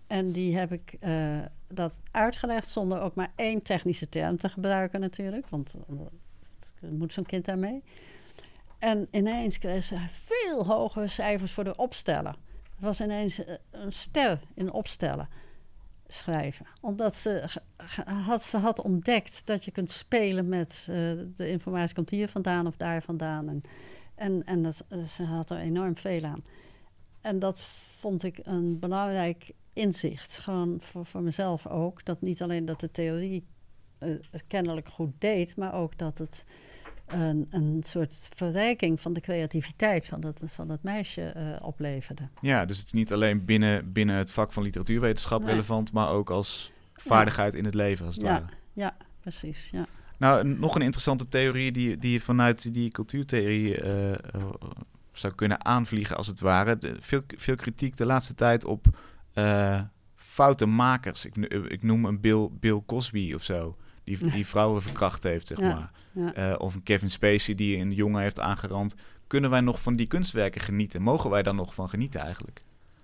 En die heb ik eh, dat uitgelegd zonder ook maar één technische term te gebruiken natuurlijk. Want eh, moet zo'n kind daarmee? En ineens kreeg ze veel hogere cijfers voor de opstellen. Het was ineens eh, een ster in opstellen schrijven. Omdat ze, had, ze had ontdekt dat je kunt spelen met de informatie komt hier vandaan of daar vandaan. En, en, en dat, ze had er enorm veel aan. En dat vond ik een belangrijk inzicht. Gewoon voor, voor mezelf ook. Dat niet alleen dat de theorie het kennelijk goed deed, maar ook dat het een, een soort verrijking van de creativiteit van dat, van dat meisje eh, opleverde. Ja, dus het is niet alleen binnen, binnen het vak van literatuurwetenschap Nee. relevant, maar ook als vaardigheid in het leven, als het Ja. ware. Ja, precies. Ja. Nou, nog een interessante theorie die, die je vanuit die cultuurtheorie eh, zou kunnen aanvliegen, als het ware. De- veel, veel kritiek de laatste tijd op eh foutenmakers. Ik, no- ik noem een Bill, Bill Cosby of zo, die, die vrouwen verkracht heeft, zeg maar. Eh, of een Kevin Spacey die een jongen heeft aangerand. Kunnen wij nog van die kunstwerken genieten? Mogen wij daar nog van genieten eigenlijk?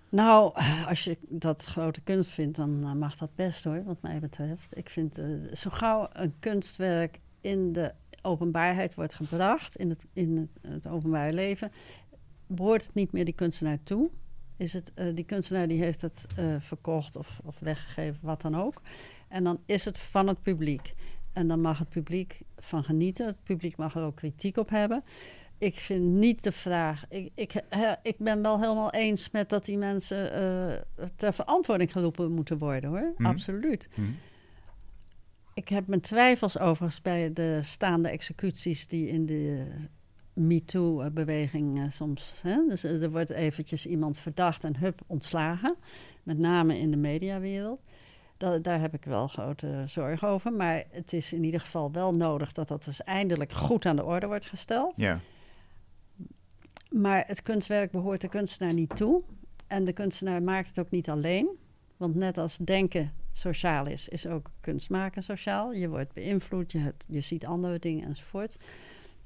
Nou, als je dat grote kunst vindt, dan eh, mag dat best hoor, wat mij betreft. Ik vind, eh, zo gauw een kunstwerk in de openbaarheid wordt gebracht, in het, in het, het openbare leven, behoort het niet meer die kunstenaar toe. Is het, eh, die kunstenaar die heeft het eh, verkocht of, of weggegeven, wat dan ook. En dan is het van het publiek. En dan mag het publiek van genieten. Het publiek mag er ook kritiek op hebben. Ik vind niet de vraag. Ik, ik, ik ben wel helemaal eens met dat die mensen eh, ter verantwoording geroepen moeten worden hoor. Mhm. Absoluut. Ik heb mijn twijfels overigens bij de staande executies die in de MeToo-beweging eh, soms. Hè? Dus eh, er wordt eventjes iemand verdacht en hup ontslagen. Met name in de mediawereld. Da daar heb ik wel grote zorgen over. Maar het is in ieder geval wel nodig dat dat dus eindelijk goed aan de orde wordt gesteld. Ja. Maar het kunstwerk behoort de kunstenaar niet toe. En de kunstenaar maakt het ook niet alleen. Want net als denken sociaal is, is ook kunst maken sociaal. Je wordt beïnvloed, je, hebt, je ziet andere dingen enzovoort.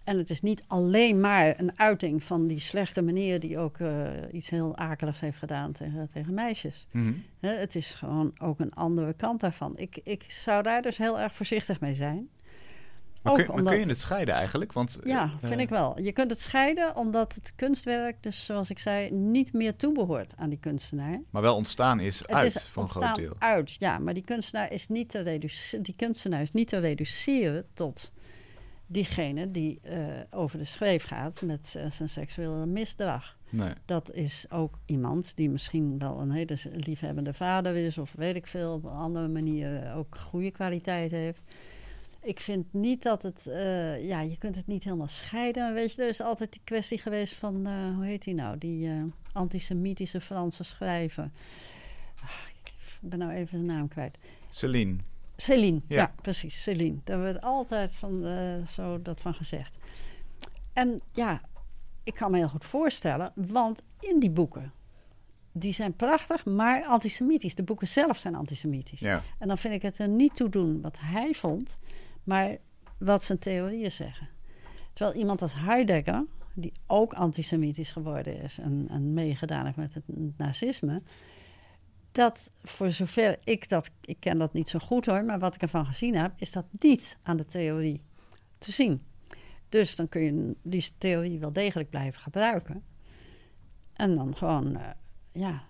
En het is niet alleen maar een uiting van die slechte meneer die ook eh, iets heel akeligs heeft gedaan tegen, tegen meisjes. Mhm. Het is gewoon ook een andere kant daarvan. Ik, ik zou daar dus heel erg voorzichtig mee zijn. Maar, kun, maar kun je het scheiden eigenlijk? Want, Ja, eh, vind ik wel. Je kunt het scheiden omdat het kunstwerk, dus zoals ik zei, niet meer toebehoort aan die kunstenaar. Maar wel ontstaan is Het uit is voor een groot deel. uit, ja. Maar die kunstenaar is niet te, reduce- die kunstenaar is niet te reduceren tot diegene die eh, over de schreef gaat met eh, zijn seksuele misdrag. Nee. Dat is ook iemand die misschien wel een hele liefhebbende vader is, of weet ik veel, op een andere manier ook goede kwaliteit heeft. ik vind niet dat het, eh, ja, je kunt het niet helemaal scheiden. Weet je, er is altijd die kwestie geweest van, eh, hoe heet die nou, die eh, antisemitische Franse schrijver. Ach, ik ben nou even de naam kwijt. Celine. Céline, Ja. ja, precies, Céline. Daar werd altijd van, eh, zo dat van gezegd. En ja, ik kan me heel goed voorstellen, want in die boeken, die zijn prachtig, maar antisemitisch. De boeken zelf zijn antisemitisch. Ja. En dan vind ik het er niet toe doen wat hij vond, maar wat zijn theorieën zeggen. Terwijl iemand als Heidegger, die ook antisemitisch geworden is en, en meegedaan heeft met het nazisme, dat voor zover ik dat, ik ken dat niet zo goed hoor, maar wat ik ervan gezien heb, is dat niet aan de theorie te zien. Dus dan kun je die theorie wel degelijk blijven gebruiken. En dan gewoon, eh, ja,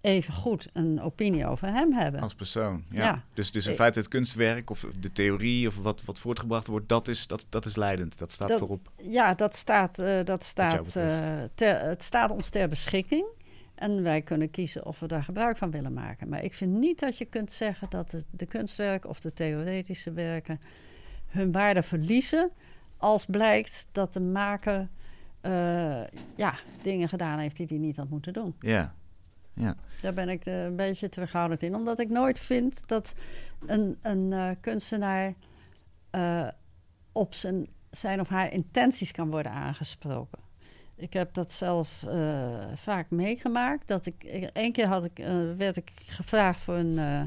even goed een opinie over hem hebben. Als persoon. Ja. Ja. Dus, dus in feite het kunstwerk of de theorie of wat, wat voortgebracht wordt, dat is, dat, dat is leidend. Dat staat Dat- voorop. Ja, dat staat, eh, dat staat, eh, ter, het staat ons ter beschikking. En wij kunnen kiezen of we daar gebruik van willen maken. Maar ik vind niet dat je kunt zeggen dat de, de kunstwerken of de theoretische werken hun waarde verliezen. als blijkt dat de maker eh, ja, dingen gedaan heeft die hij niet had moeten doen. Ja. Ja. Daar ben ik eh, een beetje terughoudend in. Omdat ik nooit vind dat een, een eh, kunstenaar op zijn, zijn of haar intenties kan worden aangesproken. Ik heb dat zelf eh, vaak meegemaakt. Dat ik, één keer had ik, eh, werd ik gevraagd voor een, eh,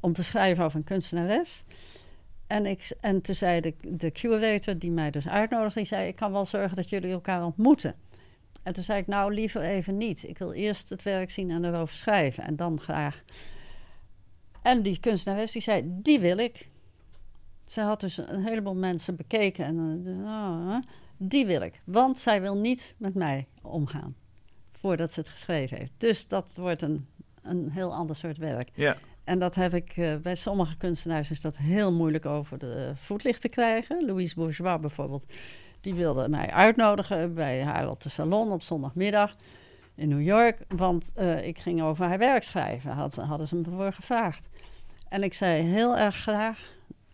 om te schrijven over een kunstenares. En, ik, en toen zei de, de curator die mij dus uitnodigde, zei... ik kan wel zorgen dat jullie elkaar ontmoeten. En toen zei ik, nou liever even niet. Ik wil eerst het werk zien en erover schrijven. En dan graag. En die kunstenares die zei, die wil ik. Ze had dus een heleboel mensen bekeken. En oh, die wil ik. Want zij wil niet met mij omgaan. Voordat ze het geschreven heeft. Dus dat wordt een, een heel ander soort werk. Ja. En dat heb ik eh, bij sommige kunstenaars is dat heel moeilijk over de voetlicht te krijgen. Louise Bourgeois bijvoorbeeld, die wilde mij uitnodigen bij haar op de salon op zondagmiddag in New York. Want eh, ik ging over haar werk schrijven, had, hadden ze me voor gevraagd. En ik zei heel erg graag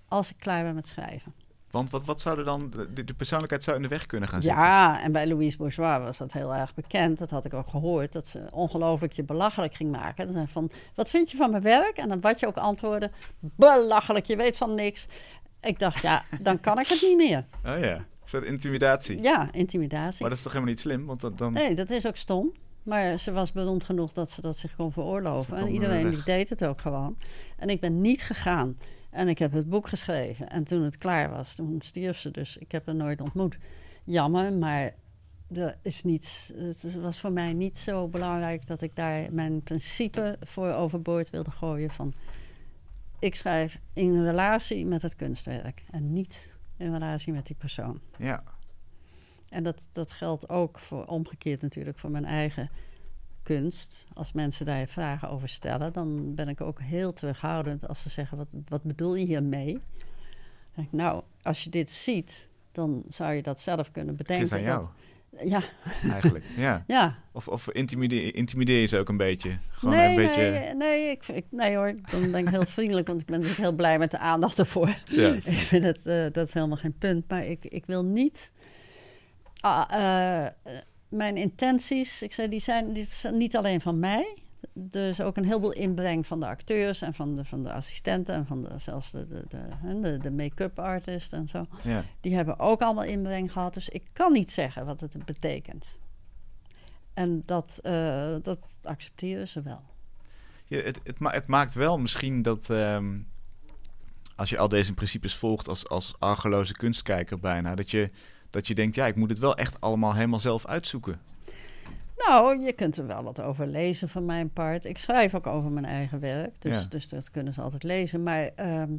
als ik klaar ben met schrijven. Want wat, wat zou er dan, de, de persoonlijkheid zou in de weg kunnen gaan zitten? Ja, en bij Louise Bourgeois was dat heel erg bekend. Dat had ik ook gehoord, dat ze ongelooflijk je belachelijk ging maken. Dan zei van, wat vind je van mijn werk? En dan wat je ook antwoordde, belachelijk, je weet van niks. Ik dacht, ja, dan kan ik het niet meer. Oh ja, een soort intimidatie. Ja, intimidatie. Maar dat is toch helemaal niet slim? Want dat, dan... Nee, dat is ook stom. Maar ze was beroemd genoeg dat ze dat zich kon veroorloven. En er iedereen die deed het ook gewoon. En ik ben niet gegaan. En ik heb het boek geschreven. En toen het klaar was, toen stierf ze dus. Ik heb haar nooit ontmoet. Jammer, maar er is niet, het was voor mij niet zo belangrijk dat ik daar mijn principe voor overboord wilde gooien. Van ik schrijf in relatie met het kunstwerk en niet in relatie met die persoon. Ja. En dat, dat geldt ook voor omgekeerd natuurlijk voor mijn eigen kunst. Als mensen daar vragen over stellen, dan ben ik ook heel terughoudend als ze zeggen: wat, wat bedoel je hiermee? Dan denk ik, nou, als je dit ziet, dan zou je dat zelf kunnen Het bedenken. is aan jou, Dat, ja, eigenlijk. Ja. ja. Of, of intimideer, intimideer je ze ook een beetje? Gewoon nee, een beetje... nee, nee, ik, ik- nee hoor, dan ben ik heel vriendelijk, want ik ben natuurlijk heel blij met de aandacht ervoor. Ja. Ik vind het, eh, dat is helemaal geen punt. Maar ik, ik wil niet. Ah, eh, mijn intenties, ik zei, die zijn, die zijn niet alleen van mij. Er is ook een heleboel inbreng van de acteurs en van de, van de assistenten en van de, zelfs de, de, de, de, de make-up artist en zo. Ja. Die hebben ook allemaal inbreng gehad. Dus ik kan niet zeggen wat het betekent. En dat, eh, dat accepteren ze wel. Ja, het, het, ma- het maakt wel misschien dat ehm, als je al deze principes volgt als, als argeloze kunstkijker bijna, dat je, dat je denkt, ja, ik moet het wel echt allemaal helemaal zelf uitzoeken. Nou, je kunt er wel wat over lezen van mijn part. Ik schrijf ook over mijn eigen werk, dus, Ja. dus dat kunnen ze altijd lezen. Maar ehm,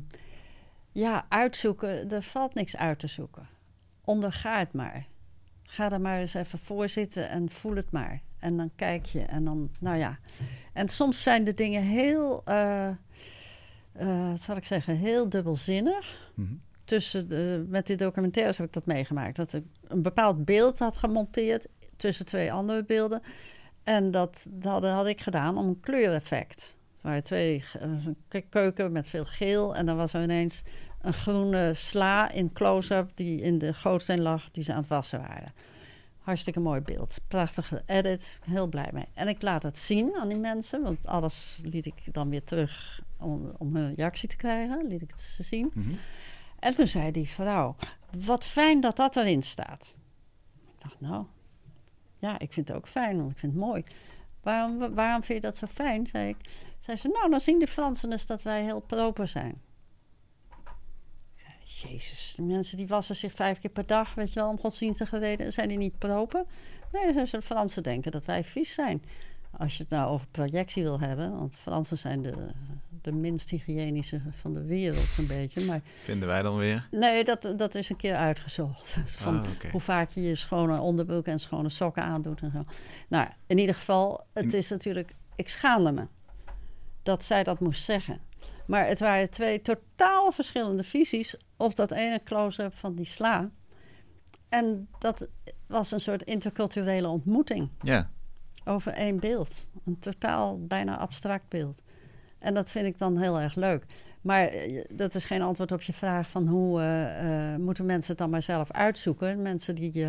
ja, uitzoeken, er valt niks uit te zoeken. Onderga het maar. Ga er maar eens even voor zitten en voel het maar. En dan kijk je en dan, nou ja. En soms zijn de dingen heel, eh, eh, wat zal ik zeggen, heel dubbelzinnig Mhm. Tussen met die documentaires heb ik dat meegemaakt. Dat ik een bepaald beeld had gemonteerd tussen twee andere beelden. En dat, dat had, ik gedaan om een kleureffect. twee er was een ke- keuken met veel geel. En dan was er ineens een groene sla in close-up die in de gootsteen lag, die ze aan het wassen waren. Hartstikke mooi beeld. Prachtige edit. Heel blij mee. En ik laat het zien aan die mensen, want alles liet ik dan weer terug om, hun reactie te krijgen. Liet ik het ze zien. Mhm. En toen zei die vrouw: Wat fijn dat dat erin staat. Ik dacht, nou, ja, ik vind het ook fijn, want ik vind het mooi. Waarom, waarom vind je dat zo fijn? zei ik. Zei ze: Nou, dan zien de Fransen dus dat wij heel proper zijn. Ik zei, Jezus, de mensen die wassen zich vijf keer per dag, weet je wel, om godsdienstige redenen, zijn die niet proper? Nee, ze, de Fransen denken dat wij vies zijn. Als je het nou over projectie wil hebben, want Fransen zijn de, de minst hygiënische van de wereld, zo'n beetje. Maar Vinden wij dan weer? Nee, dat, dat is een keer uitgezocht. Van Ah. Hoe vaak je je schone onderbroek en schone sokken aandoet en zo. Nou, in ieder geval, het In- is natuurlijk... Ik schaamde me dat zij dat moest zeggen. Maar het waren twee totaal verschillende visies op dat ene close-up van die sla. En dat was een soort interculturele ontmoeting Ja. Over één beeld. Een totaal bijna abstract beeld. En dat vind ik dan heel erg leuk. Maar eh, dat is geen antwoord op je vraag van hoe eh, eh, moeten mensen het dan maar zelf uitzoeken. Mensen die,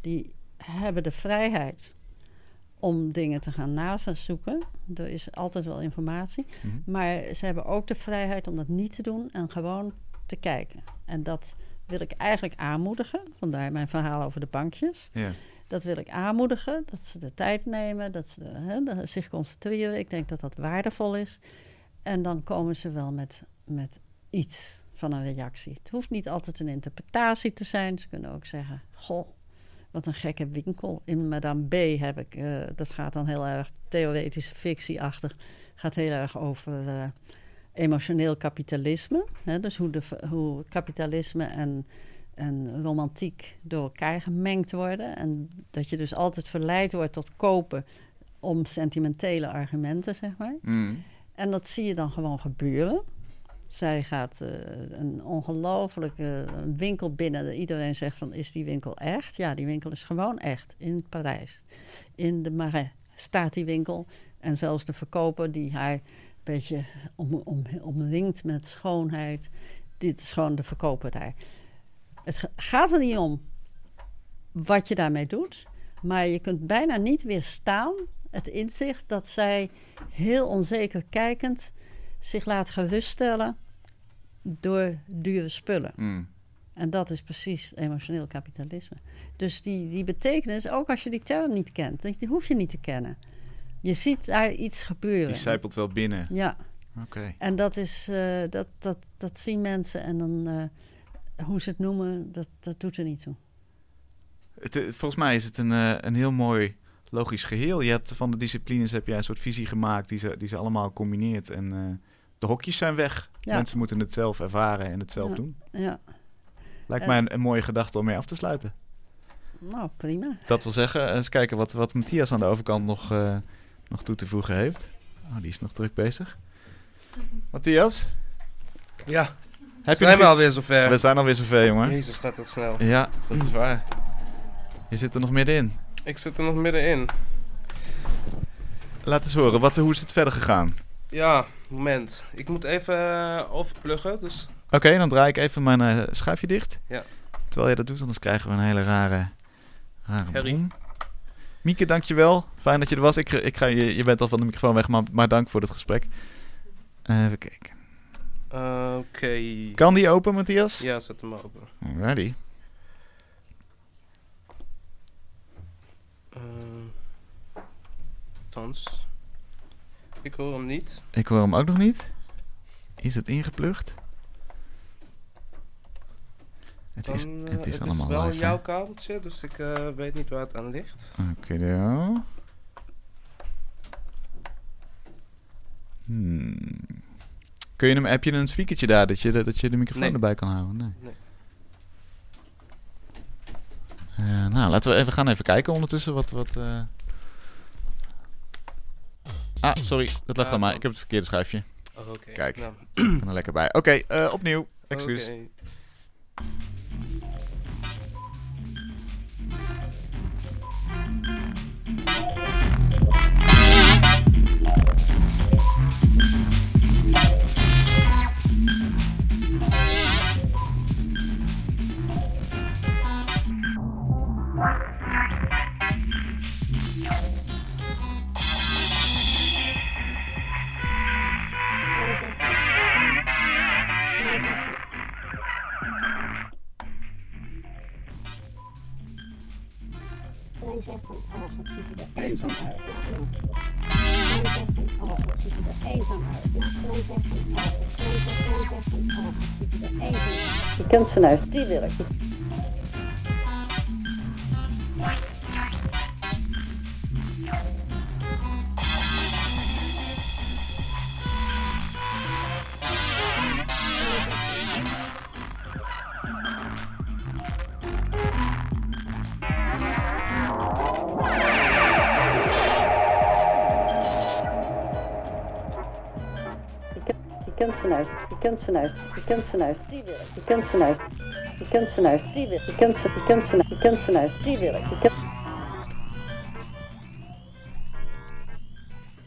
die hebben de vrijheid om dingen te gaan nazoeken. Er is altijd wel informatie. Mhm. Maar ze hebben ook de vrijheid om dat niet te doen en gewoon te kijken. En dat wil ik eigenlijk aanmoedigen. Vandaar mijn verhaal over de bankjes. Ja. Dat wil ik aanmoedigen, dat ze de tijd nemen, dat ze zich concentreren. Ik denk dat dat waardevol is. En dan komen ze wel met, met iets van een reactie. Het hoeft niet altijd een interpretatie te zijn. Ze kunnen ook zeggen: Goh, wat een gekke winkel. In Madame B heb ik, eh, dat gaat dan heel erg theoretische fictieachtig, gaat heel erg over eh, emotioneel kapitalisme. Dus hoe, de, hoe kapitalisme en en romantiek door elkaar gemengd worden. En dat je dus altijd verleid wordt tot kopen om sentimentele argumenten, zeg maar. Mhm. En dat zie je dan gewoon gebeuren. Zij gaat eh, een ongelofelijke winkel binnen. Iedereen zegt van, is die winkel echt? Ja, die winkel is gewoon echt in Parijs. In de Marais staat die winkel. En zelfs de verkoper die haar een beetje om, om, omringt met schoonheid. Dit is gewoon de verkoper daar. Het ga- gaat er niet om wat je daarmee doet. Maar je kunt bijna niet weerstaan het inzicht dat zij heel onzeker kijkend zich laat geruststellen door dure spullen. Mhm. En dat is precies emotioneel kapitalisme. Dus die, die betekenis, ook als je die term niet kent, die die hoef je niet te kennen. Je ziet daar iets gebeuren. Die zijpelt wel binnen. Ja, Oké. en dat, is, eh, dat, dat, dat zien mensen en dan eh, hoe ze het noemen, dat, dat doet er niet toe. Het, het- volgens mij is het een, eh, een heel mooi logisch geheel. Je hebt van de disciplines heb jij een soort visie gemaakt die ze, die ze allemaal combineert. En eh, de hokjes zijn weg. Ja. Mensen moeten het zelf ervaren en het zelf Ja. doen. Ja, Lijkt mij een, een mooie gedachte om mee af te sluiten. nou prima. Dat wil zeggen, eens kijken wat, wat Matthias aan de overkant nog, eh, nog toe te voegen heeft. Oh, die is nog druk bezig. Matthias, Ja, heb je zijn nog we iets? alweer zover. We zijn alweer zover, jongen. Jezus, gaat dat snel. Ja, dat is waar. Je zit er nog middenin. Ik zit er nog middenin. Laat eens horen, wat, hoe is het verder gegaan? Ja, moment. Ik moet even eh, overpluggen, dus... Oké, dan draai ik even mijn eh, schuifje dicht. Ja. Terwijl je dat doet, anders krijgen we een hele rare, rare Herrie. Mieke, dankjewel. Fijn dat je er was. Ik, ik ga, je, je bent al van de microfoon weg, maar, maar dank voor het gesprek. Eh, even kijken. Eh, Oké. Kan die open, Matthias? Ja, zet hem open. Alrighty. Uh, Thans. Ik hoor hem niet. Ik hoor hem ook nog niet. Is het ingeplucht? Het Dan, is, eh, het is allemaal wel live, hè? jouw kabeltje, dus ik eh, weet niet waar het aan ligt. Oké, dan. Hmm. Kun je hem, heb je een speakertje daar dat je dat je de microfoon Nee. erbij kan houden? Nee. Nee. Eh, nou, laten we even gaan even kijken ondertussen wat... wat eh. Ah, sorry, dat lag aan mij. Ik heb het verkeerde schuifje. Oh, Oké. Kijk. Nou, er lekker bij. Oké, eh, opnieuw. Excuus. Kunstenaars, die wil die wil ik. Die kunstenaars, die kunstenaars, die wil ik. Die kunstenaars, die kunstenaars, die kunstenaars, die wil ik. Die kun-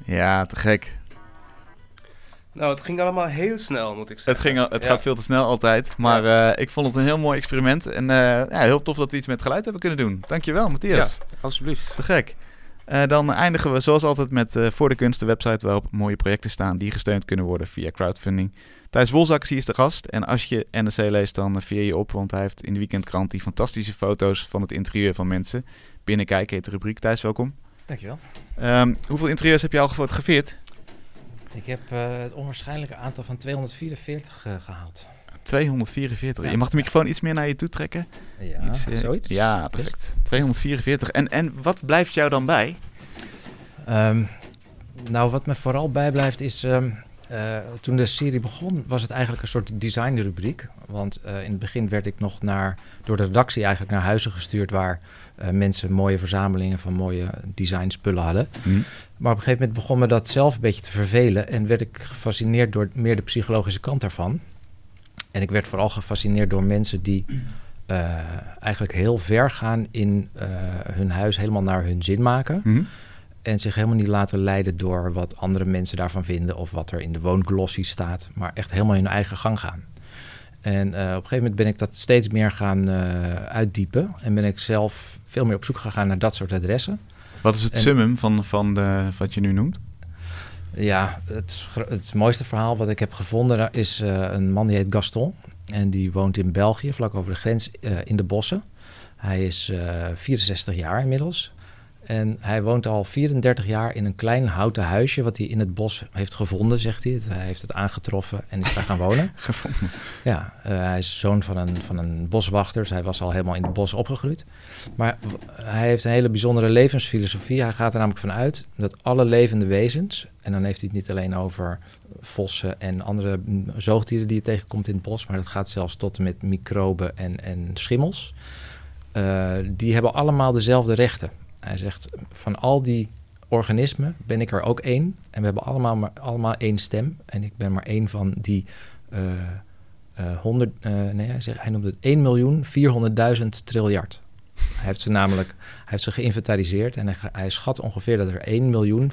Ja, te gek. Nou, het ging allemaal heel snel, moet ik Het, zeggen. ging, al- het Ja. gaat veel te snel altijd. Maar eh, ik vond het een heel mooi experiment. En eh, ja, heel tof dat we iets met geluid hebben kunnen doen. Dankjewel, Matthias. Alsjeblieft. Te gek. Eh, dan eindigen we zoals altijd met eh, Voor de Kunst, de website waarop mooie projecten staan die gesteund kunnen worden via crowdfunding. Thijs Wolzak is de gast. En als je NRC leest, dan uh, veer je op, want hij heeft in de weekendkrant die fantastische foto's van het interieur van mensen. Binnenkijken heet de rubriek. Thijs, welkom. Dankjewel. Ehm, hoeveel interieurs heb je al gefotografeerd? Ik heb eh, het onwaarschijnlijke aantal van 244 eh, gehaald. 244. Ja. Je mag de microfoon iets meer naar je toe trekken. Ja, Iets, eh, zoiets. Ja, perfect. 244. En, en wat blijft jou dan bij? Ehm, nou, wat me vooral bijblijft is... ehm, eh, toen de serie begon, was het eigenlijk een soort designrubriek. Want eh, in het begin werd ik nog naar, door de redactie eigenlijk naar huizen gestuurd... waar eh, mensen mooie verzamelingen van mooie designspullen hadden. Maar op een gegeven moment begon me dat zelf een beetje te vervelen. En werd ik gefascineerd door meer de psychologische kant daarvan. En ik werd vooral gefascineerd door mensen die eh, eigenlijk heel ver gaan in eh, hun huis, helemaal naar hun zin maken. Hm? En zich helemaal niet laten leiden door wat andere mensen daarvan vinden of wat er in de woonglossie staat, maar echt helemaal hun eigen gang gaan. En eh, op een gegeven moment ben ik dat steeds meer gaan eh, uitdiepen en ben ik zelf veel meer op zoek gegaan naar dat soort adressen. Wat is het En- summum van, van de, wat je nu noemt? Ja, het, het mooiste verhaal wat ik heb gevonden is eh, een man die heet Gaston. En die woont in België, vlak over de grens eh, in de bossen. Hij is eh 64 jaar inmiddels. En hij woont al 34 jaar in een klein houten huisje... wat hij in het bos heeft gevonden, zegt hij. Hij heeft het aangetroffen en is daar gaan wonen. Gevonden. Ja, eh, hij is zoon van een, van een boswachter. Dus hij was al helemaal in het bos opgegroeid. Maar hij heeft een hele bijzondere levensfilosofie. Hij gaat er namelijk vanuit dat alle levende wezens... en dan heeft hij het niet alleen over vossen en andere zoogdieren die je tegenkomt in het bos... maar dat gaat zelfs tot en met microben en, en schimmels. Eh, die hebben allemaal dezelfde rechten. Hij zegt, van al die organismen ben ik er ook één. En we hebben allemaal, maar, allemaal één stem. En ik ben maar één van die... eh, eh 100, eh, nee, hij, zegt, hij noemde het 1 miljoen 400.000 triljard. Hij heeft ze namelijk hij heeft ze geïnventariseerd en hij, schat ongeveer dat er 1 miljoen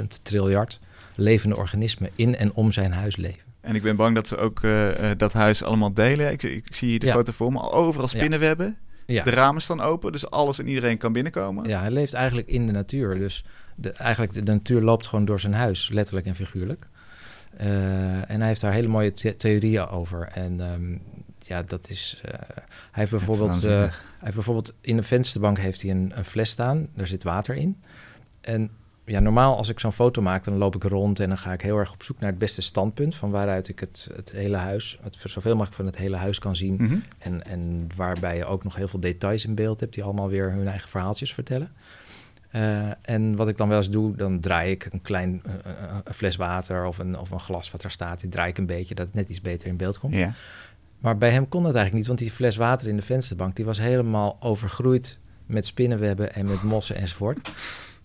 400.000 triljard levende organismen in en om zijn huis leven. En ik ben bang dat ze ook eh, eh, dat huis allemaal delen. Ik, ik zie hier de Ja. foto voor me. Al Overal spinnenwebben. Ja. De ramen staan open, dus alles en iedereen kan binnenkomen. Ja, hij leeft eigenlijk in de natuur. Dus de, eigenlijk de, de natuur loopt gewoon door zijn huis, letterlijk en figuurlijk. Eh, en hij heeft daar hele mooie the- theorieën over. En ehm, ja, dat is. eh, hij heeft bijvoorbeeld. waanzinnig. hij heeft bijvoorbeeld in de vensterbank heeft hij een, een fles staan. Daar zit water in. En ja, normaal als ik zo'n foto maak, dan loop ik rond en dan ga ik heel erg op zoek naar het beste standpunt. Van waaruit ik het, het hele huis, het zoveel mogelijk van het hele huis kan zien. Mhm. En, en waarbij je ook nog heel veel details in beeld hebt die allemaal weer hun eigen verhaaltjes vertellen. Eh, en wat ik dan wel eens doe, dan draai ik een klein eh, eh, een fles water of een, of een glas wat er staat. Die draai ik een beetje, dat het net iets beter in beeld komt. Ja. Maar bij hem kon dat eigenlijk niet, want die fles water in de vensterbank... die was helemaal overgroeid met spinnenwebben en met mossen enzovoort.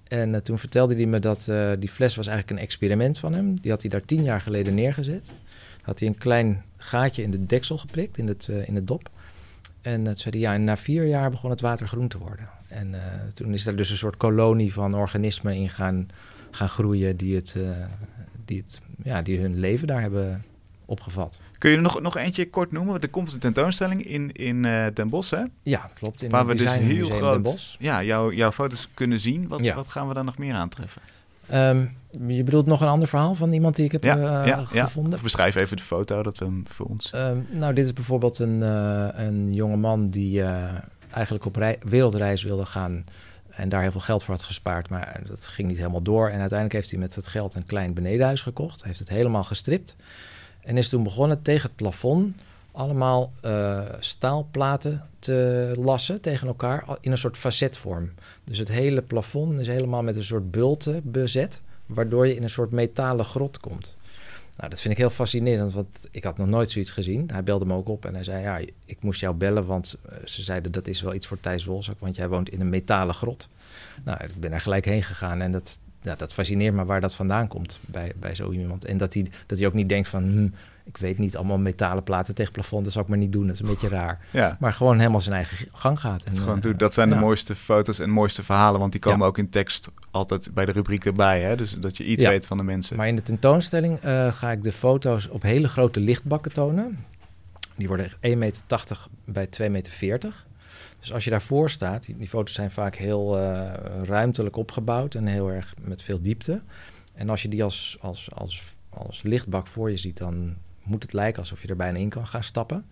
En eh, toen vertelde hij me dat eh, die fles was eigenlijk een experiment van hem. Die had hij daar tien jaar geleden neergezet. Had hij een klein gaatje in de deksel geprikt, in het, eh, in het dop. En dat zei hij, ja, na vier jaar begon het water groen te worden. En toen is daar dus een soort kolonie van organismen in gaan, gaan groeien... Die, het, die, het, ja, die hun leven daar hebben opgevat. Kun je er nog, nog eentje kort noemen? Want er komt een tentoonstelling in, in eh, Den Bosch, hè? Ja, klopt. In Waar we dus heel Museum groot Den Bosch. Ja, jouw jouw foto's kunnen zien. Wat, Ja. wat gaan we daar nog meer aantreffen? Ehm, je bedoelt nog een ander verhaal van iemand die ik heb Ja, eh, ja, ja. gevonden? Of beschrijf even de foto, dat we hem voor ons... Ehm, nou, dit is bijvoorbeeld een, eh een jonge man die eigenlijk op rei- wereldreis wilde gaan. En daar heel veel geld voor had gespaard. Maar dat ging niet helemaal door. En uiteindelijk heeft hij met dat geld een klein benedenhuis gekocht. Heeft het helemaal gestript. En is toen begonnen tegen het plafond allemaal eh, staalplaten te lassen tegen elkaar in een soort facetvorm. Dus het hele plafond is helemaal met een soort bulten bezet, waardoor je in een soort metalen grot komt. Nou, dat vind ik heel fascinerend, want ik had nog nooit zoiets gezien. Hij belde me ook op en hij zei, ja, ik moest jou bellen, want eh, ze zeiden dat is wel iets voor Thijs Wolzak, want jij woont in een metalen grot. Nou, ik ben er gelijk heen gegaan en dat, ja, dat fascineert me waar dat vandaan komt bij, bij zo iemand. En dat hij, dat hij ook niet denkt van, hm, ik weet niet, allemaal metalen platen tegen plafond, dat zou ik maar niet doen, dat is een beetje raar. Ja, Maar gewoon helemaal zijn eigen gang gaat. En, gewoon eh, doet. Dat zijn de mooiste foto's en mooiste verhalen, want die komen Ja. ook in tekst altijd bij de rubriek erbij. Hè? Dus dat je iets weet van de mensen. Maar in de tentoonstelling eh, ga ik de foto's op hele grote lichtbakken tonen. Die worden echt 1,80 meter bij 2,40 meter. Dus als je daarvoor staat, die, foto's zijn vaak heel eh, ruimtelijk opgebouwd en heel erg met veel diepte. En als je die als, als, als, als lichtbak voor je ziet, dan moet het lijken alsof je er bijna in kan gaan stappen.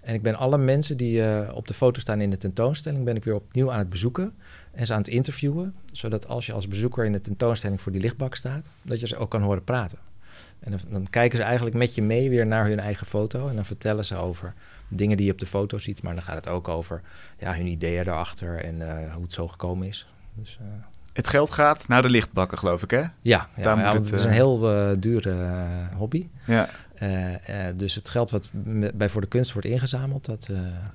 En ik ben alle mensen die eh, op de foto staan in de tentoonstelling, ben ik weer opnieuw aan het bezoeken en ze aan het interviewen. Zodat als je als bezoeker in de tentoonstelling voor die lichtbak staat, dat je ze ook kan horen praten. En dan kijken ze eigenlijk met je mee weer naar hun eigen foto. En dan vertellen ze over dingen die je op de foto ziet. Maar dan gaat het ook over ja, hun ideeën daarachter en eh, hoe het zo gekomen is. Dus, eh, Het geld gaat naar de lichtbakken, geloof ik, hè? ja, ja, Daar het, het is eh, een heel dure hobby. Ja. Dus het geld wat bij Voor de Kunst wordt ingezameld, dat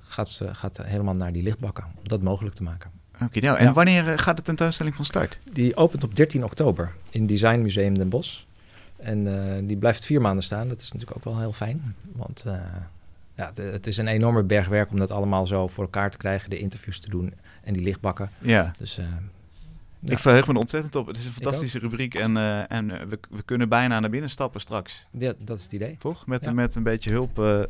gaat, gaat helemaal naar die lichtbakken. Om dat mogelijk te maken. Oké, nou, en Ja. wanneer gaat de tentoonstelling van start? Die opent op 13 oktober in Design Museum Den Bosch. En die blijft vier maanden staan. Dat is natuurlijk ook wel heel fijn. Want ja, het, het is een enorme berg werk om dat allemaal zo voor elkaar te krijgen. De interviews te doen en die lichtbakken. Ja. Dus Ja. Ik verheug me ontzettend op. Het is een fantastische rubriek en, eh, en eh, we, we kunnen bijna naar binnen stappen straks. ja, dat is het idee. Toch? Met, Ja. met een beetje hulp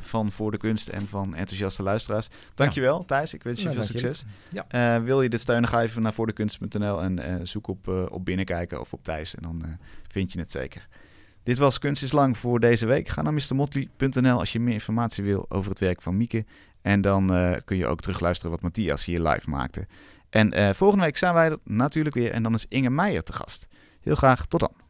van Voor de Kunst en van enthousiaste luisteraars. Dankjewel Thijs, ik wens je Nou, veel succes. Ja. Wil je dit steunen, ga even naar voordekunst.nl en zoek op, op binnenkijken of op Thijs en dan vind je het zeker. Dit was Kunst is Lang voor deze week. Ga naar mrmotley.nl als je meer informatie wil over het werk van Mieke. En dan eh, kun je ook terugluisteren wat Matthias hier live maakte. En eh, volgende week zijn wij er natuurlijk weer en dan is Inge Meijer te gast. Heel graag, tot dan.